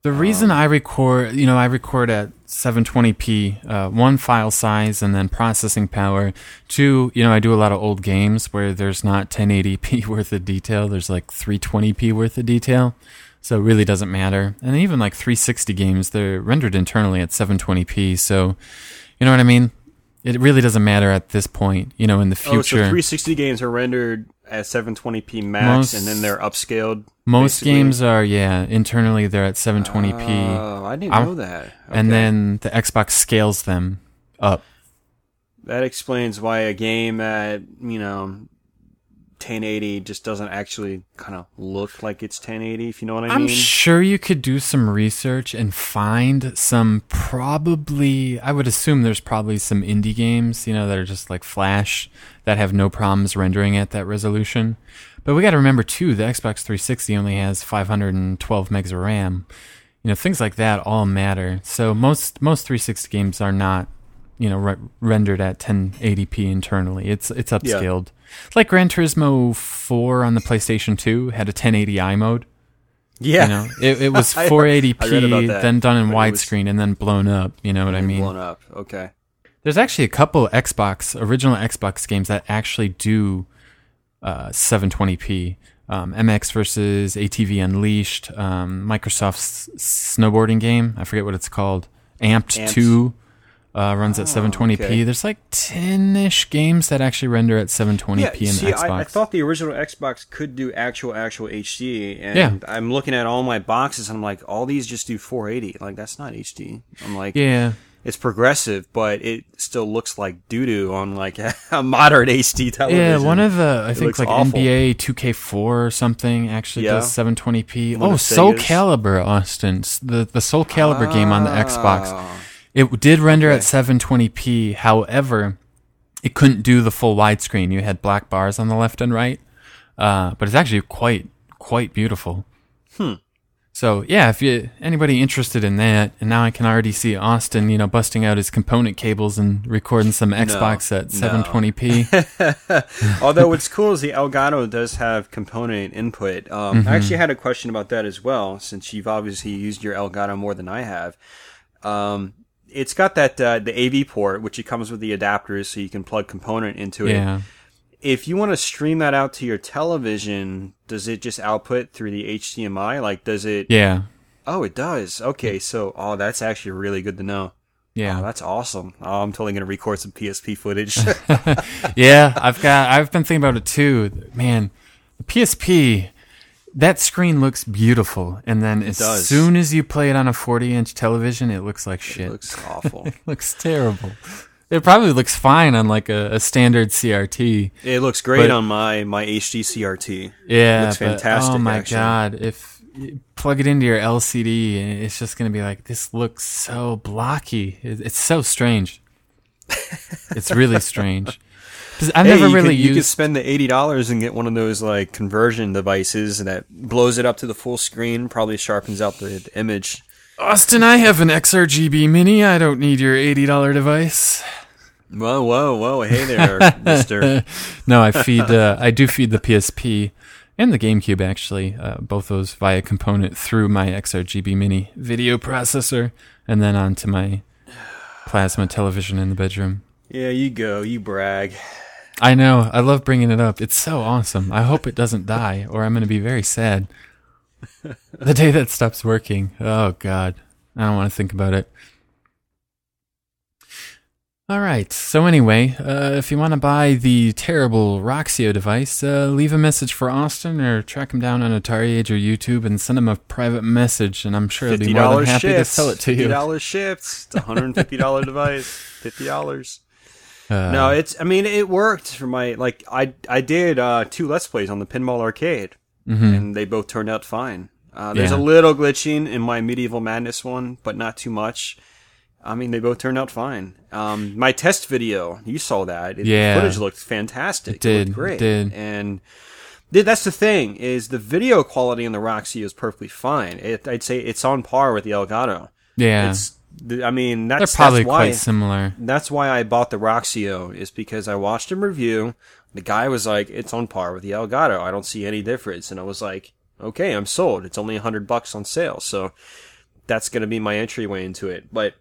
[SPEAKER 1] The reason I record, you know, I record at 720p, uh, one file size and then processing power. Two, you know, I do a lot of old games where there's not 1080p worth of detail. There's like 320p worth of detail. So it really doesn't matter. And even like 360 games, they're rendered internally at 720p. So, you know what I mean? It really doesn't matter at this point, you know, in the future.
[SPEAKER 2] Oh, so 360 games are rendered at 720p max,
[SPEAKER 1] Most-
[SPEAKER 2] and then they're upscaled.
[SPEAKER 1] Most
[SPEAKER 2] basically?
[SPEAKER 1] games are, yeah, internally they're at 720p.
[SPEAKER 2] Oh, I didn't know that.
[SPEAKER 1] And then the Xbox scales them up.
[SPEAKER 2] that explains why a game at you know 1080 just doesn't actually kind of look like it's 1080. If you know what I mean?
[SPEAKER 1] I'm sure you could do some research and find some probably, I would assume there's probably some indie games, you know, that are just like Flash that have no problems rendering at that resolution. But we got to remember too, the Xbox 360 only has 512 megs of RAM. You know, things like that all matter. So most most 360 games are not, you know, re- rendered at 1080p internally. It's it's upscaled. Like Gran Turismo 4 on the PlayStation 2 had a 1080i mode.
[SPEAKER 2] yeah.
[SPEAKER 1] You know, it, it was
[SPEAKER 2] I- I read
[SPEAKER 1] 480p,
[SPEAKER 2] about that,
[SPEAKER 1] then done in
[SPEAKER 2] it was-
[SPEAKER 1] widescreen, and then blown up. You know what I mean?
[SPEAKER 2] blown up. Okay.
[SPEAKER 1] There's actually a couple Xbox original Xbox games that actually do uh, 720p. Um, MX versus ATV Unleashed, um, Microsoft's snowboarding game. I forget what it's called. Amped,
[SPEAKER 2] Amped.
[SPEAKER 1] 2 uh, runs at
[SPEAKER 2] Oh,
[SPEAKER 1] 720p.
[SPEAKER 2] okay.
[SPEAKER 1] There's like 10 ish games that actually render at 720p
[SPEAKER 2] Yeah,
[SPEAKER 1] in
[SPEAKER 2] see,
[SPEAKER 1] Xbox.
[SPEAKER 2] I, I thought the original Xbox could do actual actual HD, and
[SPEAKER 1] Yeah.
[SPEAKER 2] I'm looking at all my boxes, and I'm like, all these just do 480. Like that's not HD. I'm like,
[SPEAKER 1] yeah.
[SPEAKER 2] it's progressive, but it still looks like doo doo on like a modern HD television.
[SPEAKER 1] Yeah, one of the I
[SPEAKER 2] It
[SPEAKER 1] think like
[SPEAKER 2] awful.
[SPEAKER 1] NBA 2K4 or something actually
[SPEAKER 2] Yeah.
[SPEAKER 1] does 720p.
[SPEAKER 2] One
[SPEAKER 1] oh, Soul. Calibur, Austin, the the Soul Calibur game on the Xbox. It did render
[SPEAKER 2] Okay.
[SPEAKER 1] at 720p. However, it couldn't do the full widescreen. You had black bars on the left and right, uh, but it's actually quite quite beautiful.
[SPEAKER 2] Hmm.
[SPEAKER 1] So yeah, if you anybody interested in that, and now I can already see Austin, you know, busting out his component cables and recording some Xbox at 720p.
[SPEAKER 2] Although what's cool is the Elgato does have component input. Um,
[SPEAKER 1] Mm-hmm.
[SPEAKER 2] I actually had a question about that as well, since you've obviously used your Elgato more than I have. Um, it's got that uh, the AV port, which it comes with the adapters, so you can plug component into it.
[SPEAKER 1] yeah.
[SPEAKER 2] If you want to stream that out to your television, does it just output through the HDMI? Like, does it?
[SPEAKER 1] Yeah.
[SPEAKER 2] Oh, it does. Okay, so oh, that's actually really good to know.
[SPEAKER 1] Yeah.
[SPEAKER 2] Oh, that's awesome. Oh, I'm totally gonna record some PSP footage.
[SPEAKER 1] yeah, I've got I've been thinking about it too. Man, the PSP that screen looks beautiful and then as
[SPEAKER 2] does.
[SPEAKER 1] soon as you play it on a 40-inch television, it looks like shit.
[SPEAKER 2] it looks awful.
[SPEAKER 1] it looks terrible. It probably looks fine on like a, a standard CRT.
[SPEAKER 2] It looks great
[SPEAKER 1] But-
[SPEAKER 2] on my my HD CRT.
[SPEAKER 1] Yeah,
[SPEAKER 2] looks
[SPEAKER 1] but, oh
[SPEAKER 2] fantastic,
[SPEAKER 1] Oh my
[SPEAKER 2] actually.
[SPEAKER 1] god, if you plug it into your LCD, and it's just gonna be like this looks so blocky. It, it's so strange. it's really strange. 'Cause I've
[SPEAKER 2] Hey,
[SPEAKER 1] never really
[SPEAKER 2] could, you could spend the eighty dollars and get one of those like conversion devices that blows it up to the full screen. Probably sharpens out the, the image.
[SPEAKER 1] Austin, I have an XRGB Mini. I don't need your eighty dollar device.
[SPEAKER 2] Whoa, whoa, whoa! Hey there, Mister.
[SPEAKER 1] No, I feed. Uh, I do feed the PSP and the GameCube actually, uh, both those via component through my XRGB Mini video processor, and then onto my plasma television in the bedroom.
[SPEAKER 2] Yeah, you go. You brag.
[SPEAKER 1] I know. I love bringing it up. It's so awesome. I hope it doesn't die, or I'm going to be very sad. the day that stops working. Oh, God. I don't want to think about it. All right. So, anyway, uh, if you want to buy the terrible Roxio device, uh, leave a message for Austin or track him down on Atari Age or YouTube and send him a private message, and I'm sure he'll be more than happy
[SPEAKER 2] ships.
[SPEAKER 1] to sell it to you.
[SPEAKER 2] Fifty
[SPEAKER 1] you.
[SPEAKER 2] dollars ships. It's a hundred and fifty dollar device. Fifty dollars.
[SPEAKER 1] Uh,
[SPEAKER 2] No, it's. I mean, it worked for my like. I I did uh, two let's plays on the Pinball Arcade, and they both turned out fine. Uh, there's
[SPEAKER 1] Mm-hmm. Yeah.
[SPEAKER 2] a little glitching in my Medieval Madness one, but not too much. I mean, they both turned out fine. Um, my test video, you saw that. It,
[SPEAKER 1] Yeah.
[SPEAKER 2] the footage looked fantastic.
[SPEAKER 1] It did,
[SPEAKER 2] looked
[SPEAKER 1] it
[SPEAKER 2] great.
[SPEAKER 1] did.
[SPEAKER 2] And that's the thing is the video quality on the Roxio is perfectly fine. It, I'd say it's on par with the Elgato.
[SPEAKER 1] yeah.
[SPEAKER 2] It's. I mean,
[SPEAKER 1] They're
[SPEAKER 2] that's
[SPEAKER 1] probably
[SPEAKER 2] that's why
[SPEAKER 1] quite similar.
[SPEAKER 2] that's why I bought the Roxio is because I watched him review. The guy was like, "It's on par with the Elgato. I don't see any difference." And I was like, "Okay, I'm sold. It's only a hundred bucks on sale." So that's going to be my entryway into it. But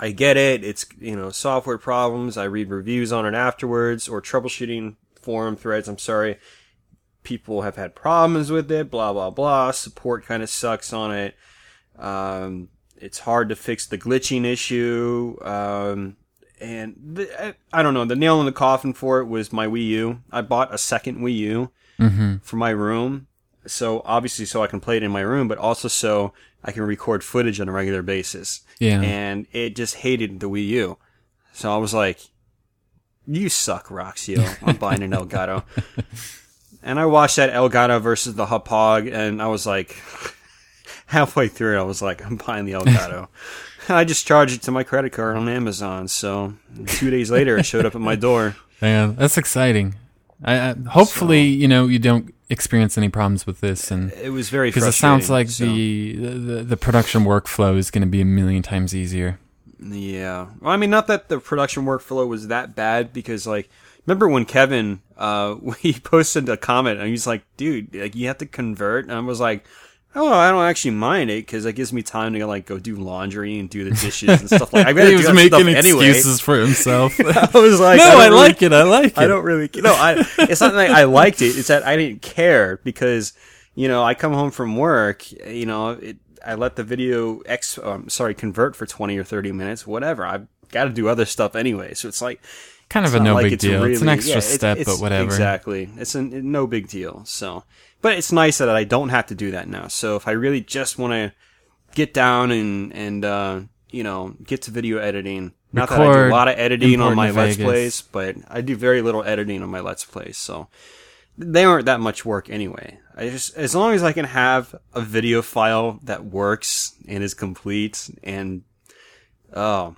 [SPEAKER 2] I get it. It's, you know, software problems. I read reviews on it afterwards or troubleshooting forum threads. I'm sorry. People have had problems with it, blah, blah, blah. Support kind of sucks on it. Um, it's hard to fix the glitching issue. Um, and the, I, don't know. The nail in the coffin for it was my Wii U. I bought a second Wii U
[SPEAKER 1] mm-hmm.
[SPEAKER 2] for my room. So obviously, so I can play it in my room, but also so I can record footage on a regular basis.
[SPEAKER 1] Yeah.
[SPEAKER 2] And it just hated the Wii U. So I was like, you suck, Roxio. I'm buying an Elgato. and I watched that Elgato versus the Hauppauge, and I was like, halfway through, I was like, I'm buying the Elgato. I just charged it to my credit card on Amazon. So two days later, it showed up at my door.
[SPEAKER 1] Man, that's exciting. I, I hopefully, so, you know, you don't experience any problems with this, and
[SPEAKER 2] it was very
[SPEAKER 1] because it sounds like so. the, the the production workflow is going to be a million times easier.
[SPEAKER 2] Yeah, well, I mean, not that the production workflow was that bad, because like, remember when Kevin, uh, he posted a comment and he's like, "Dude, like you have to convert," and I was like, Oh, I don't actually mind it because it gives me time to like go do laundry and do the dishes and stuff like. I
[SPEAKER 1] he was making excuses anyway. for himself.
[SPEAKER 2] I was like,
[SPEAKER 1] no,
[SPEAKER 2] I,
[SPEAKER 1] I like it. I like it. I
[SPEAKER 2] don't really. No, I. It's not like I liked it. It's that I didn't care because you know I come home from work. You know, it, I let the video ex. Um, sorry, convert for twenty or thirty minutes. Whatever. I've got to do other stuff anyway. So it's like
[SPEAKER 1] kind of a no like big deal. Really, it's an extra yeah, step,
[SPEAKER 2] it's,
[SPEAKER 1] but whatever.
[SPEAKER 2] Exactly. It's a no big deal. So. But it's nice that I don't have to do that now. So if I really just want to get down and and uh, you know get to video editing, not Record, that I do a lot of editing on my Let's Plays, but I do very little editing on my Let's Plays. So they aren't that much work anyway. I just as long as I can have a video file that works and is complete and oh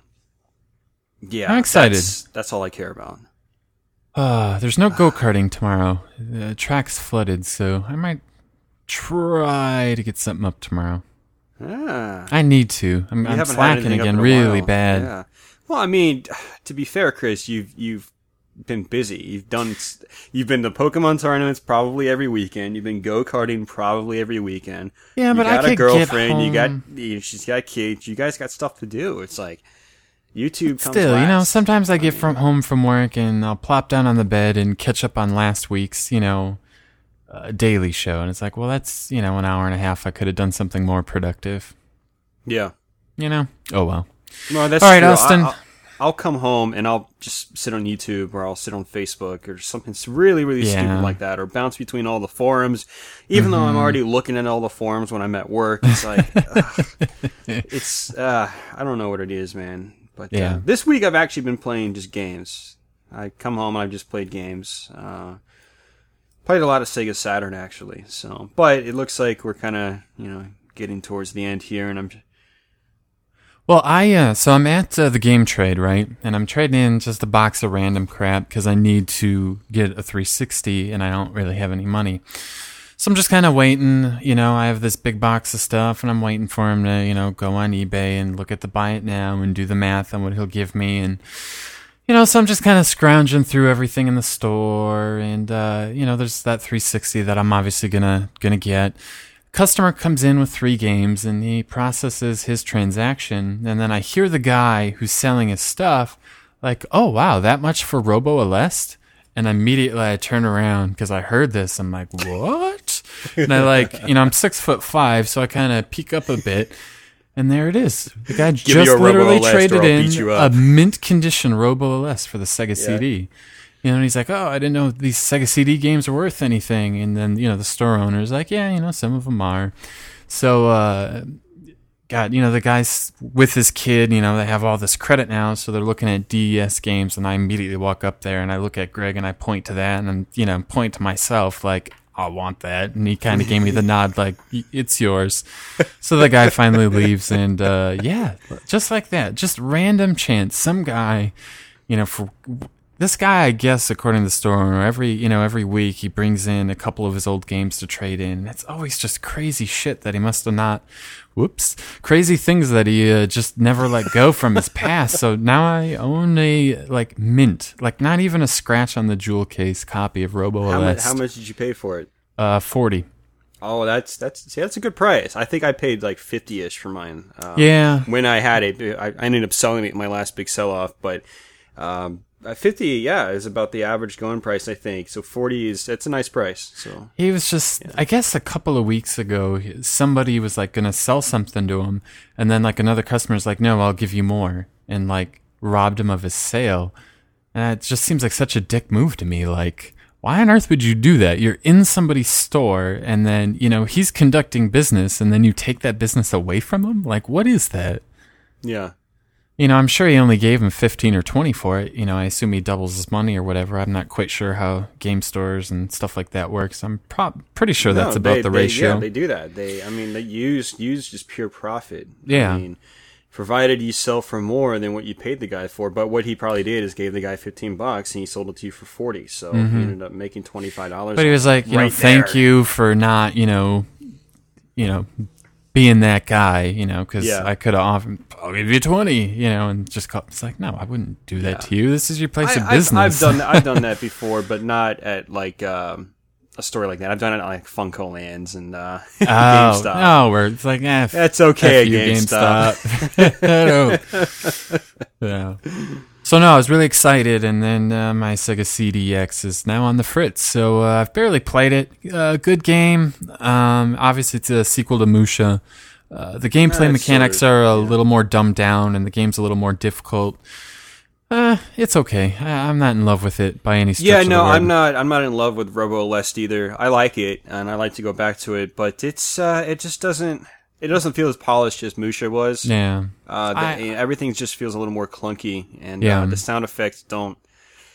[SPEAKER 2] yeah,
[SPEAKER 1] I'm excited.
[SPEAKER 2] That's, that's all I care about.
[SPEAKER 1] Uh, there's no go karting tomorrow. The track's flooded, so I might try to get something up tomorrow.
[SPEAKER 2] Ah.
[SPEAKER 1] I need to. I'm, I'm slacking again, really
[SPEAKER 2] while.
[SPEAKER 1] bad.
[SPEAKER 2] Yeah. Well, I mean, to be fair, Chris, you've you've been busy. You've done. You've been to Pokemon tournaments probably every weekend. You've been go karting probably every weekend.
[SPEAKER 1] Yeah,
[SPEAKER 2] you
[SPEAKER 1] but
[SPEAKER 2] got a girlfriend.
[SPEAKER 1] You
[SPEAKER 2] got. She's got kids. You guys got stuff to do. It's like YouTube
[SPEAKER 1] Still,
[SPEAKER 2] last.
[SPEAKER 1] you know, sometimes I get from home from work and I'll plop down on the bed and catch up on last week's, you know, uh, daily show, and it's like, well, that's you know, an hour and a half. I could have done something more productive.
[SPEAKER 2] Yeah.
[SPEAKER 1] You know. Oh well.
[SPEAKER 2] No, that's
[SPEAKER 1] all right,
[SPEAKER 2] true.
[SPEAKER 1] Austin.
[SPEAKER 2] I, I'll come home and I'll just sit on YouTube or I'll sit on Facebook or something really, really yeah. stupid like that or bounce between all the forums. Even mm-hmm. though I'm mm-hmm. already looking at all the forums when I'm at work, it's like, it's, uh, I don't know what it is, man. But yeah. Uh, this week I've actually been playing just games. I come home and I've just played games. Uh, played a lot of Sega Saturn actually. So, but it looks like we're kind of you know getting towards the end here, and I'm.
[SPEAKER 1] Well, I uh, so I'm at uh, the game trade right, and I'm trading in just a box of random crap because I need to get a 360, and I don't really have any money. So I'm just kind of waiting. You know, I have this big box of stuff, and I'm waiting for him to, you know, go on eBay and look at the buy it now and do the math on what he'll give me. And, you know, so I'm just kind of scrounging through everything in the store. And, uh, you know, there's that 360 that I'm obviously gonna gonna get. Customer comes in with three games and he processes his transaction, and then I hear the guy who's selling his stuff like, "Oh wow, that much for Robo Aleste." And immediately I turn around because I heard this. I'm like, what? And I like, you know, I'm six foot five, so I kind of peek up a bit. And there it is. The guy Give just literally traded in a mint condition Robo Aleste for the Sega yeah. CD. You know, and he's like, "Oh, I didn't know these Sega CD games are worth anything." And then, you know, the store owner is like, "Yeah, you know, some of them are." So, uh, God, you know, the guys with his kid, you know, they have all this credit now, so they're looking at DS games, and I immediately walk up there and I look at Greg and I point to that, and I'm, you know, point to myself like, I want that, and he kind of gave me the nod like, it's yours. So the guy finally leaves, and uh, yeah, just like that, just random chance, some guy, you know, for this guy, I guess, according to the store owner, every you know every week he brings in a couple of his old games to trade in. It's always just crazy shit that he must have not whoops, crazy things that he uh, just never let go from his past. So now I own a like mint, like not even a scratch on the jewel case copy of Robo
[SPEAKER 2] how, much, how much did you pay for it?
[SPEAKER 1] Uh, forty.
[SPEAKER 2] Oh, that's that's see, that's a good price. I think I paid like fifty ish for mine. Um,
[SPEAKER 1] Yeah.
[SPEAKER 2] when I had it, I, I ended up selling it in my last big sell off. But um, at fifty, yeah, is about the average going price. I think so. Forty is that's a nice price. So
[SPEAKER 1] He was just, I guess a couple of weeks ago, somebody was like going to sell something to him. And then like another customer's like, no, I'll give you more. And like robbed him of his sale. And it just seems like such a dick move to me. Like, why on earth would you do that? You're in somebody's store and then, you know, he's conducting business and then you take that business away from him? Like, what is that?
[SPEAKER 2] yeah,
[SPEAKER 1] You know, I'm sure he only gave him 15 or 20 for it. You know, I assume he doubles his money or whatever. I'm not quite sure how game stores and stuff like that works. I'm prob- pretty sure that's about
[SPEAKER 2] they-
[SPEAKER 1] the
[SPEAKER 2] they-
[SPEAKER 1] ratio.
[SPEAKER 2] yeah, they do that. They, I mean, they use use just pure profit.
[SPEAKER 1] Yeah.
[SPEAKER 2] I mean, provided you sell for more than what you paid the guy for. But what he probably did is gave the guy fifteen bucks and he sold it to you for forty. So he ended up making twenty five dollars.
[SPEAKER 1] Mm-hmm. but he was like, you know,
[SPEAKER 2] right
[SPEAKER 1] thank
[SPEAKER 2] there.
[SPEAKER 1] you for not, you know, you know, being that guy, you know, because
[SPEAKER 2] Yeah.
[SPEAKER 1] I could have offered, I'll give you 20, you know, and just call, it's like, no, I wouldn't do that
[SPEAKER 2] Yeah.
[SPEAKER 1] to you. This is your place
[SPEAKER 2] I,
[SPEAKER 1] of
[SPEAKER 2] I've-
[SPEAKER 1] business.
[SPEAKER 2] I've, done I've done that before, but not at like um, a story like that. I've done it at like FuncoLands and uh,
[SPEAKER 1] Oh,
[SPEAKER 2] GameStop.
[SPEAKER 1] no, where it's like, eh,
[SPEAKER 2] That's okay,
[SPEAKER 1] F you,
[SPEAKER 2] GameStop.
[SPEAKER 1] GameStop. yeah. So no, I was really excited, and then uh, my Sega CDX is now on the fritz. So uh, I've barely played it. Uh, good game. Um, obviously, it's a sequel to Musha. Uh, the gameplay mechanics
[SPEAKER 2] sort
[SPEAKER 1] are a
[SPEAKER 2] yeah.
[SPEAKER 1] little more dumbed down, and the game's a little more difficult. Uh, it's okay. I, I'm not in love with it by any stretch.
[SPEAKER 2] Yeah,
[SPEAKER 1] of the
[SPEAKER 2] no. I'm not. I'm not in love with Robo Aleste either. I like it, and I like to go back to it, but it's uh, it just doesn't. It doesn't feel as polished as Musha was.
[SPEAKER 1] Yeah.
[SPEAKER 2] Uh, the,
[SPEAKER 1] I-
[SPEAKER 2] everything just feels a little more clunky, and
[SPEAKER 1] Yeah.
[SPEAKER 2] uh, the sound effects don't.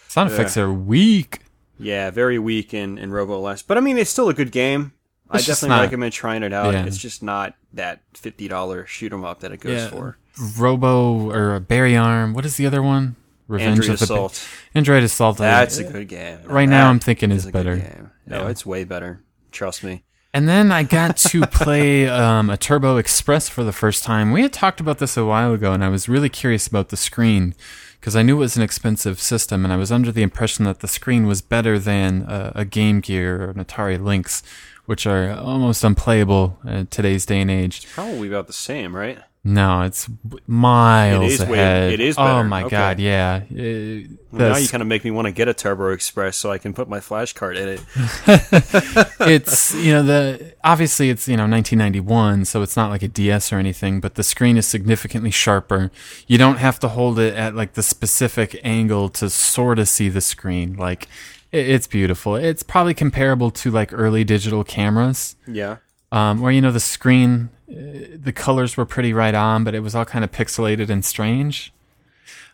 [SPEAKER 1] Sound effects are weak.
[SPEAKER 2] Yeah, very weak in in Robo Aleste, but I mean, it's still a good game. I
[SPEAKER 1] It's just
[SPEAKER 2] definitely
[SPEAKER 1] not-
[SPEAKER 2] recommend trying it out.
[SPEAKER 1] Yeah.
[SPEAKER 2] It's just not that fifty dollar shoot 'em up that it goes
[SPEAKER 1] Yeah.
[SPEAKER 2] for.
[SPEAKER 1] Robo or Bari-Arm. What is the other one? Revenge
[SPEAKER 2] Android
[SPEAKER 1] of the Ba-
[SPEAKER 2] Assault.
[SPEAKER 1] Android Assault.
[SPEAKER 2] That's
[SPEAKER 1] Uh,
[SPEAKER 2] a good game.
[SPEAKER 1] right now I'm thinking is
[SPEAKER 2] a good
[SPEAKER 1] better.
[SPEAKER 2] game. No,
[SPEAKER 1] Yeah.
[SPEAKER 2] it's way better. Trust me.
[SPEAKER 1] And then I got to play um, a Turbo Express for the first time. We had talked about this a while ago, and I was really curious about the screen because I knew it was an expensive system, and I was under the impression that the screen was better than a, a Game Gear or an Atari Lynx, which are almost unplayable in today's day and age.
[SPEAKER 2] Probably about the same, right?
[SPEAKER 1] No, it's miles
[SPEAKER 2] It is way-
[SPEAKER 1] ahead.
[SPEAKER 2] it is
[SPEAKER 1] Oh my
[SPEAKER 2] Okay.
[SPEAKER 1] god, yeah. Uh,
[SPEAKER 2] Well, now you kind of make me want to get a Turbo Express so I can put my flash card in it.
[SPEAKER 1] it's you know the obviously it's you know 1991 so it's not like a ds or anything but the screen is significantly sharper you don't have to hold it at like the specific angle to sort of see the screen like it, it's beautiful it's probably comparable to like early digital cameras
[SPEAKER 2] Yeah.
[SPEAKER 1] um, where you know the screen the colors were pretty right on but it was all kind of pixelated and strange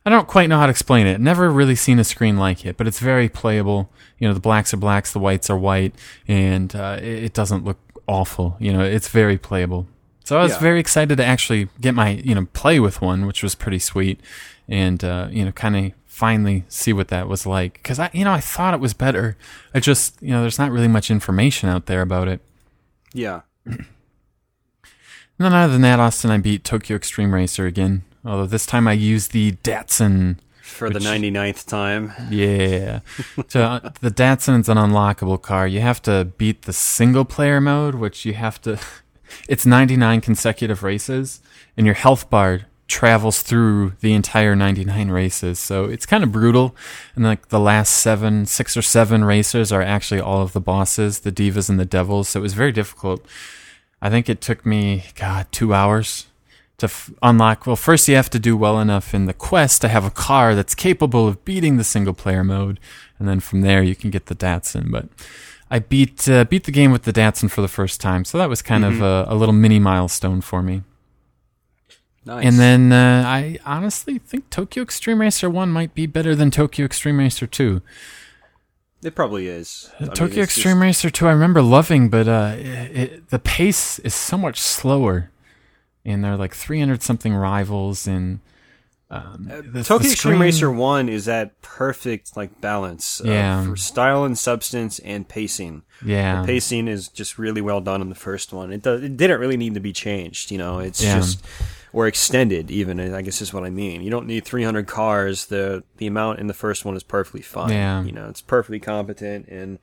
[SPEAKER 1] I don't quite know how to explain it. Never really seen a screen like it, but it's very playable. You know, the blacks are blacks, the whites are white, and uh, it, it doesn't look awful. You know, it's very playable. So I was
[SPEAKER 2] Yeah.
[SPEAKER 1] very excited to actually get my, you know, play with one, which was pretty sweet, and uh, you know, kind of finally see what that was like. Because I, you know, I thought it was better. I just, you know, there's not really much information out there about it.
[SPEAKER 2] Yeah.
[SPEAKER 1] And then other than that, Austin, I beat Tokyo Extreme Racer again. Although this time I used the Datsun
[SPEAKER 2] For the
[SPEAKER 1] Which-
[SPEAKER 2] 99th time.
[SPEAKER 1] Yeah. so uh, the Datsun's an unlockable car. You have to beat the single player mode, which you have to. It's 99 consecutive races, and your health bar travels through the entire 99 races. So it's kind of brutal. And like the last seven, six or seven racers are actually all of the bosses, the divas and the devils. So it was very difficult. I think it took me, God, two hours to f- unlock. Well, first you have to do well enough in the quest to have a car that's capable of beating the single player mode, and then from there you can get the Datsun. But I beat uh, beat the game with the Datsun for the first time, so that was kind of a, a little mini milestone for me.
[SPEAKER 2] Nice.
[SPEAKER 1] And then uh, I honestly think Tokyo Extreme Racer One might be better than Tokyo Extreme Racer Two.
[SPEAKER 2] It probably is. I
[SPEAKER 1] Tokyo
[SPEAKER 2] it's
[SPEAKER 1] Extreme
[SPEAKER 2] just-
[SPEAKER 1] Racer 2 I remember loving, but uh, it, it, the pace is so much slower. And there are like 300 something rivals and um, the, the
[SPEAKER 2] Tokyo Extreme
[SPEAKER 1] screen-
[SPEAKER 2] Racer 1 is that perfect like balance of-
[SPEAKER 1] Yeah.
[SPEAKER 2] for style and substance and pacing.
[SPEAKER 1] Yeah.
[SPEAKER 2] The pacing is just really well done in the first one. It, does, it didn't really need to be changed, you know. It's
[SPEAKER 1] Yeah.
[SPEAKER 2] just or extended even. I guess is what I mean. You don't need 300 cars. The the amount in the first one is perfectly fine.
[SPEAKER 1] Yeah.
[SPEAKER 2] You know, it's perfectly competent and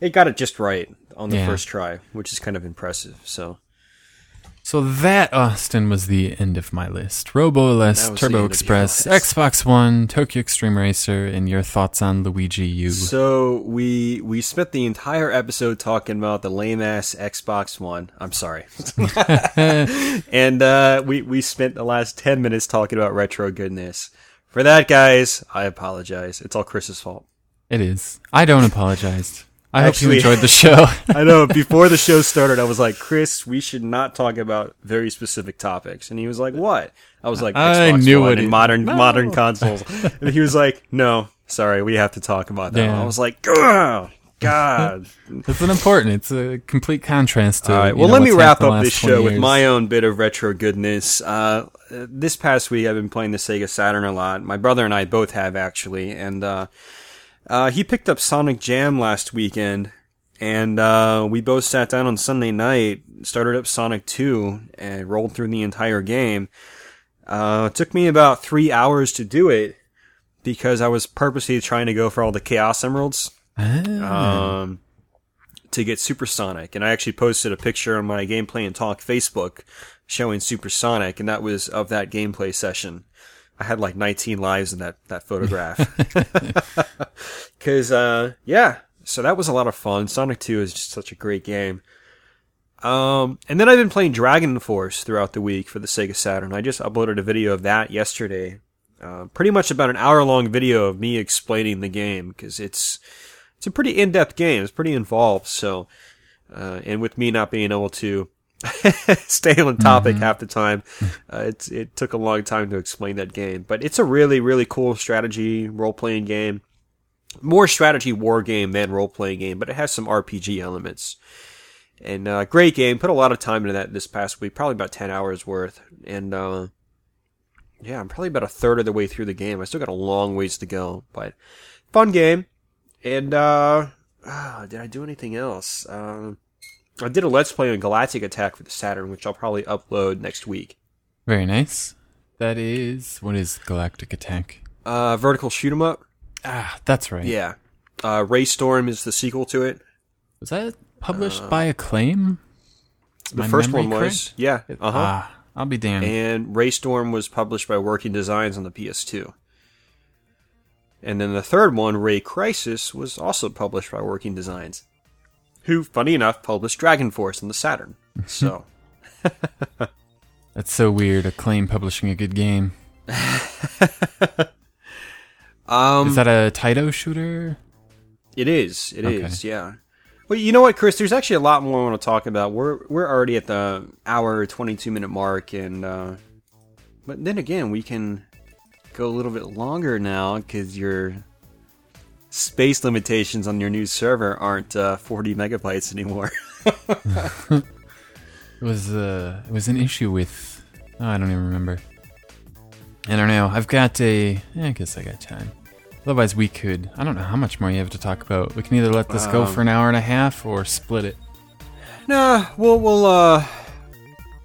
[SPEAKER 2] it got it just right on the
[SPEAKER 1] Yeah.
[SPEAKER 2] first try, which is kind of impressive. So
[SPEAKER 1] So that, Austin, was the end of my list. Robo Aleste,
[SPEAKER 2] That was the
[SPEAKER 1] Turbo
[SPEAKER 2] end of your
[SPEAKER 1] Express. Xbox One, Tokyo Extreme Racer, and your thoughts on Luigi U.
[SPEAKER 2] So we we spent the entire episode talking about the lame ass Xbox One. I'm sorry, and uh, we we spent the last ten minutes talking about retro goodness. For that, guys, I apologize. It's all Chris's fault.
[SPEAKER 1] It is. I don't apologize. I hope
[SPEAKER 2] Actually-
[SPEAKER 1] you enjoyed the show.
[SPEAKER 2] I know. Before the show started, I was like, Chris, we should not talk about very specific topics. And he was like, What? I was like,
[SPEAKER 1] I knew
[SPEAKER 2] One
[SPEAKER 1] it.
[SPEAKER 2] and modern
[SPEAKER 1] No.
[SPEAKER 2] modern consoles. and he was like, No, sorry, we have to talk about that.
[SPEAKER 1] Yeah.
[SPEAKER 2] I was like, God.
[SPEAKER 1] it's an important. It's a complete contrast to.
[SPEAKER 2] All right.
[SPEAKER 1] you
[SPEAKER 2] Well,
[SPEAKER 1] know,
[SPEAKER 2] let me wrap up this
[SPEAKER 1] 20
[SPEAKER 2] show with my own bit of retro goodness. Uh, this past week, I've been playing the Sega Saturn a lot. My brother and I both have actually, and uh, uh, he picked up Sonic Jam last weekend, and uh, we both sat down on Sunday night, started up Sonic Two, and rolled through the entire game. Uh, it took me about three hours to do it because I was purposely trying to go for all the Chaos Emeralds
[SPEAKER 1] Ah.
[SPEAKER 2] um, to get Supersonic. And I actually posted a picture on my Gameplay and Talk Facebook showing Supersonic, and that was of that gameplay session. I had like 19 lives in that, that photograph. Cause, uh, yeah, so that was a lot of fun. Sonic 2 is just such a great game. Um, and then I've been playing Dragon Force throughout the week for the Sega Saturn. I just uploaded a video of that yesterday. Uh, pretty much about an hour long video of me explaining the game because it's it's a pretty in depth game. It's pretty involved. So, uh, and with me not being able to stay on topic half the time, uh, it's it took a long time to explain that game. But it's a really really cool strategy role playing game. More strategy war game than role playing game, but it has some RPG elements. And uh, great game. Put a lot of time into that this past week, probably about ten hours worth. And uh, yeah, I'm probably about a third of the way through the game. I still got a long ways to go, but fun game. And uh, ah, did I do anything else? Um, I did a let's play on Galactic Attack for the Saturn, which I'll probably upload next week.
[SPEAKER 1] Very nice. That is what is Galactic Attack?
[SPEAKER 2] Uh, vertical shoot 'em up.
[SPEAKER 1] Ah, that's right.
[SPEAKER 2] Yeah. Uh, Ray Storm is the sequel to it.
[SPEAKER 1] Was that published by Acclaim?
[SPEAKER 2] The
[SPEAKER 1] my
[SPEAKER 2] first one was,
[SPEAKER 1] correct?
[SPEAKER 2] yeah. Uh huh.
[SPEAKER 1] Ah, I'll be damned.
[SPEAKER 2] and Ray Storm was published by Working Designs on the PS2. And then the third one, Ray Crisis, was also published by Working Designs, who, funny enough, published Dragon Force on the Saturn. So,
[SPEAKER 1] That's so weird. Acclaim publishing a good game.
[SPEAKER 2] um,
[SPEAKER 1] Is that a Taito shooter?
[SPEAKER 2] it is, it is,
[SPEAKER 1] Okay.
[SPEAKER 2] yeah. Well, you know what, Chris? There's actually a lot more I want to talk about. We're we're already at the hour 22 minute mark, and uh, but then again, we can go a little bit longer now because your space limitations on your new server aren't uh, 40 megabytes anymore.
[SPEAKER 1] It was uh, it was an issue with. Oh, I don't even remember. I don't know. I've got a. I guess I got time. Otherwise, we could. I don't know how much more you have to talk about. We can either let this go
[SPEAKER 2] Um,
[SPEAKER 1] for an hour and a half or split it.
[SPEAKER 2] nah, we'll we'll uh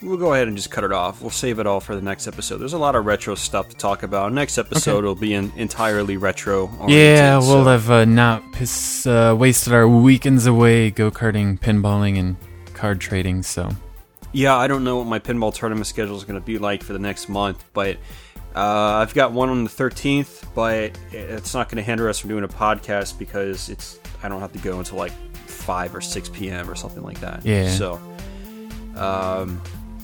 [SPEAKER 2] we'll go ahead and just cut it off. We'll save it all for the next episode. There's a lot of retro stuff to talk about. Next episode will be in, entirely retro.
[SPEAKER 1] Yeah, we'll
[SPEAKER 2] so-
[SPEAKER 1] have uh, not piss, uh, wasted our weekends away go karting, pinballing, and card trading. So
[SPEAKER 2] Yeah, I don't know what my pinball tournament schedule is going to be like for the next month, but uh, I've got one on the 13th, but it's not going to hinder us from doing a podcast because it's I don't have to go until like 5 or 6 p.m. or something like that.
[SPEAKER 1] Yeah.
[SPEAKER 2] So, um,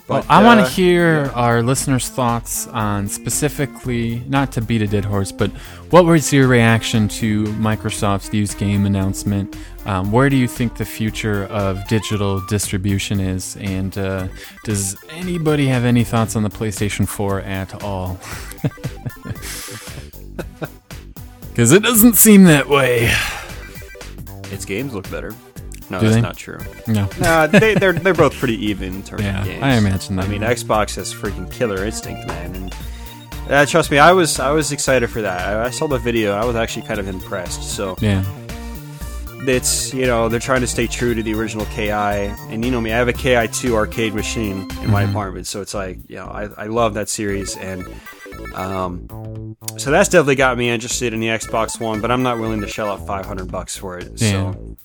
[SPEAKER 1] Well,
[SPEAKER 2] but,
[SPEAKER 1] I want to
[SPEAKER 2] uh,
[SPEAKER 1] hear our listeners' thoughts on specifically, not to beat a dead horse, but what was your reaction to Microsoft's used game announcement? Um, where do you think the future of digital distribution is? And uh, does anybody have any thoughts on the PlayStation 4 at all? Because it doesn't seem that way.
[SPEAKER 2] its games look better. No,
[SPEAKER 1] Do
[SPEAKER 2] that's
[SPEAKER 1] they?
[SPEAKER 2] not true.
[SPEAKER 1] No.
[SPEAKER 2] Nah, they, they're they're both pretty even in terms
[SPEAKER 1] Yeah,
[SPEAKER 2] of games.
[SPEAKER 1] I imagine that.
[SPEAKER 2] I mean, Xbox has freaking killer instinct, man, and uh, trust me, I was I was excited for that. I, I saw the video. I was actually kind of impressed. So
[SPEAKER 1] Yeah.
[SPEAKER 2] it's you know they're trying to stay true to the original KI, and you know me, I have a KI two arcade machine in my
[SPEAKER 1] Mhm.
[SPEAKER 2] apartment, so it's like you know I, I love that series, and um, so that's definitely got me interested in the Xbox One, but I'm not willing to shell out 500 bucks for it.
[SPEAKER 1] Yeah.
[SPEAKER 2] So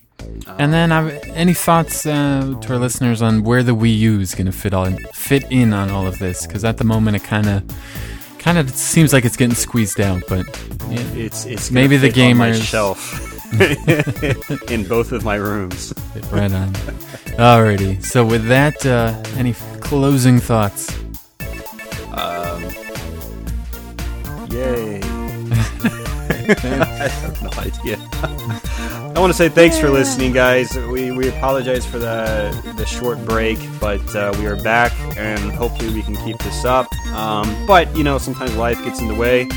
[SPEAKER 1] And then, uh, any thoughts uh, to our listeners on where the Wii U is going to fit on fit in on all of this? Because at the moment, it kind of kind of seems like it's getting squeezed out. But yeah,
[SPEAKER 2] It's it's
[SPEAKER 1] Maybe the
[SPEAKER 2] fit on my
[SPEAKER 1] gamers-
[SPEAKER 2] shelf in both of my rooms.
[SPEAKER 1] right on. Alrighty. So with that, uh, any closing thoughts?
[SPEAKER 2] Um, yay! I have no idea. I want to say thanks for listening, guys. We, we apologize for the the short break, but uh, we are back, and hopefully we can keep this up. Um, but you know, sometimes life gets in the way,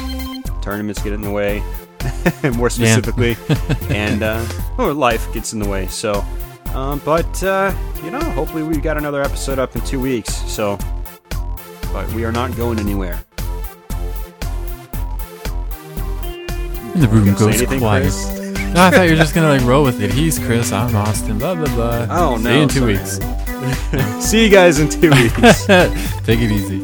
[SPEAKER 2] tournaments get in the way, more specifically, and uh, or life gets in the way. So, um, but uh, you know, hopefully we've got another episode up in two weeks. So, but we are not going anywhere.
[SPEAKER 1] The room goes
[SPEAKER 2] anything,
[SPEAKER 1] quiet. No, I thought you were just gonna like roll with it. He's Chris. I'm Austin. Blah blah blah.
[SPEAKER 2] Oh,
[SPEAKER 1] See
[SPEAKER 2] no,
[SPEAKER 1] you in two
[SPEAKER 2] sorry.
[SPEAKER 1] weeks.
[SPEAKER 2] See you guys in two weeks.
[SPEAKER 1] Take it easy.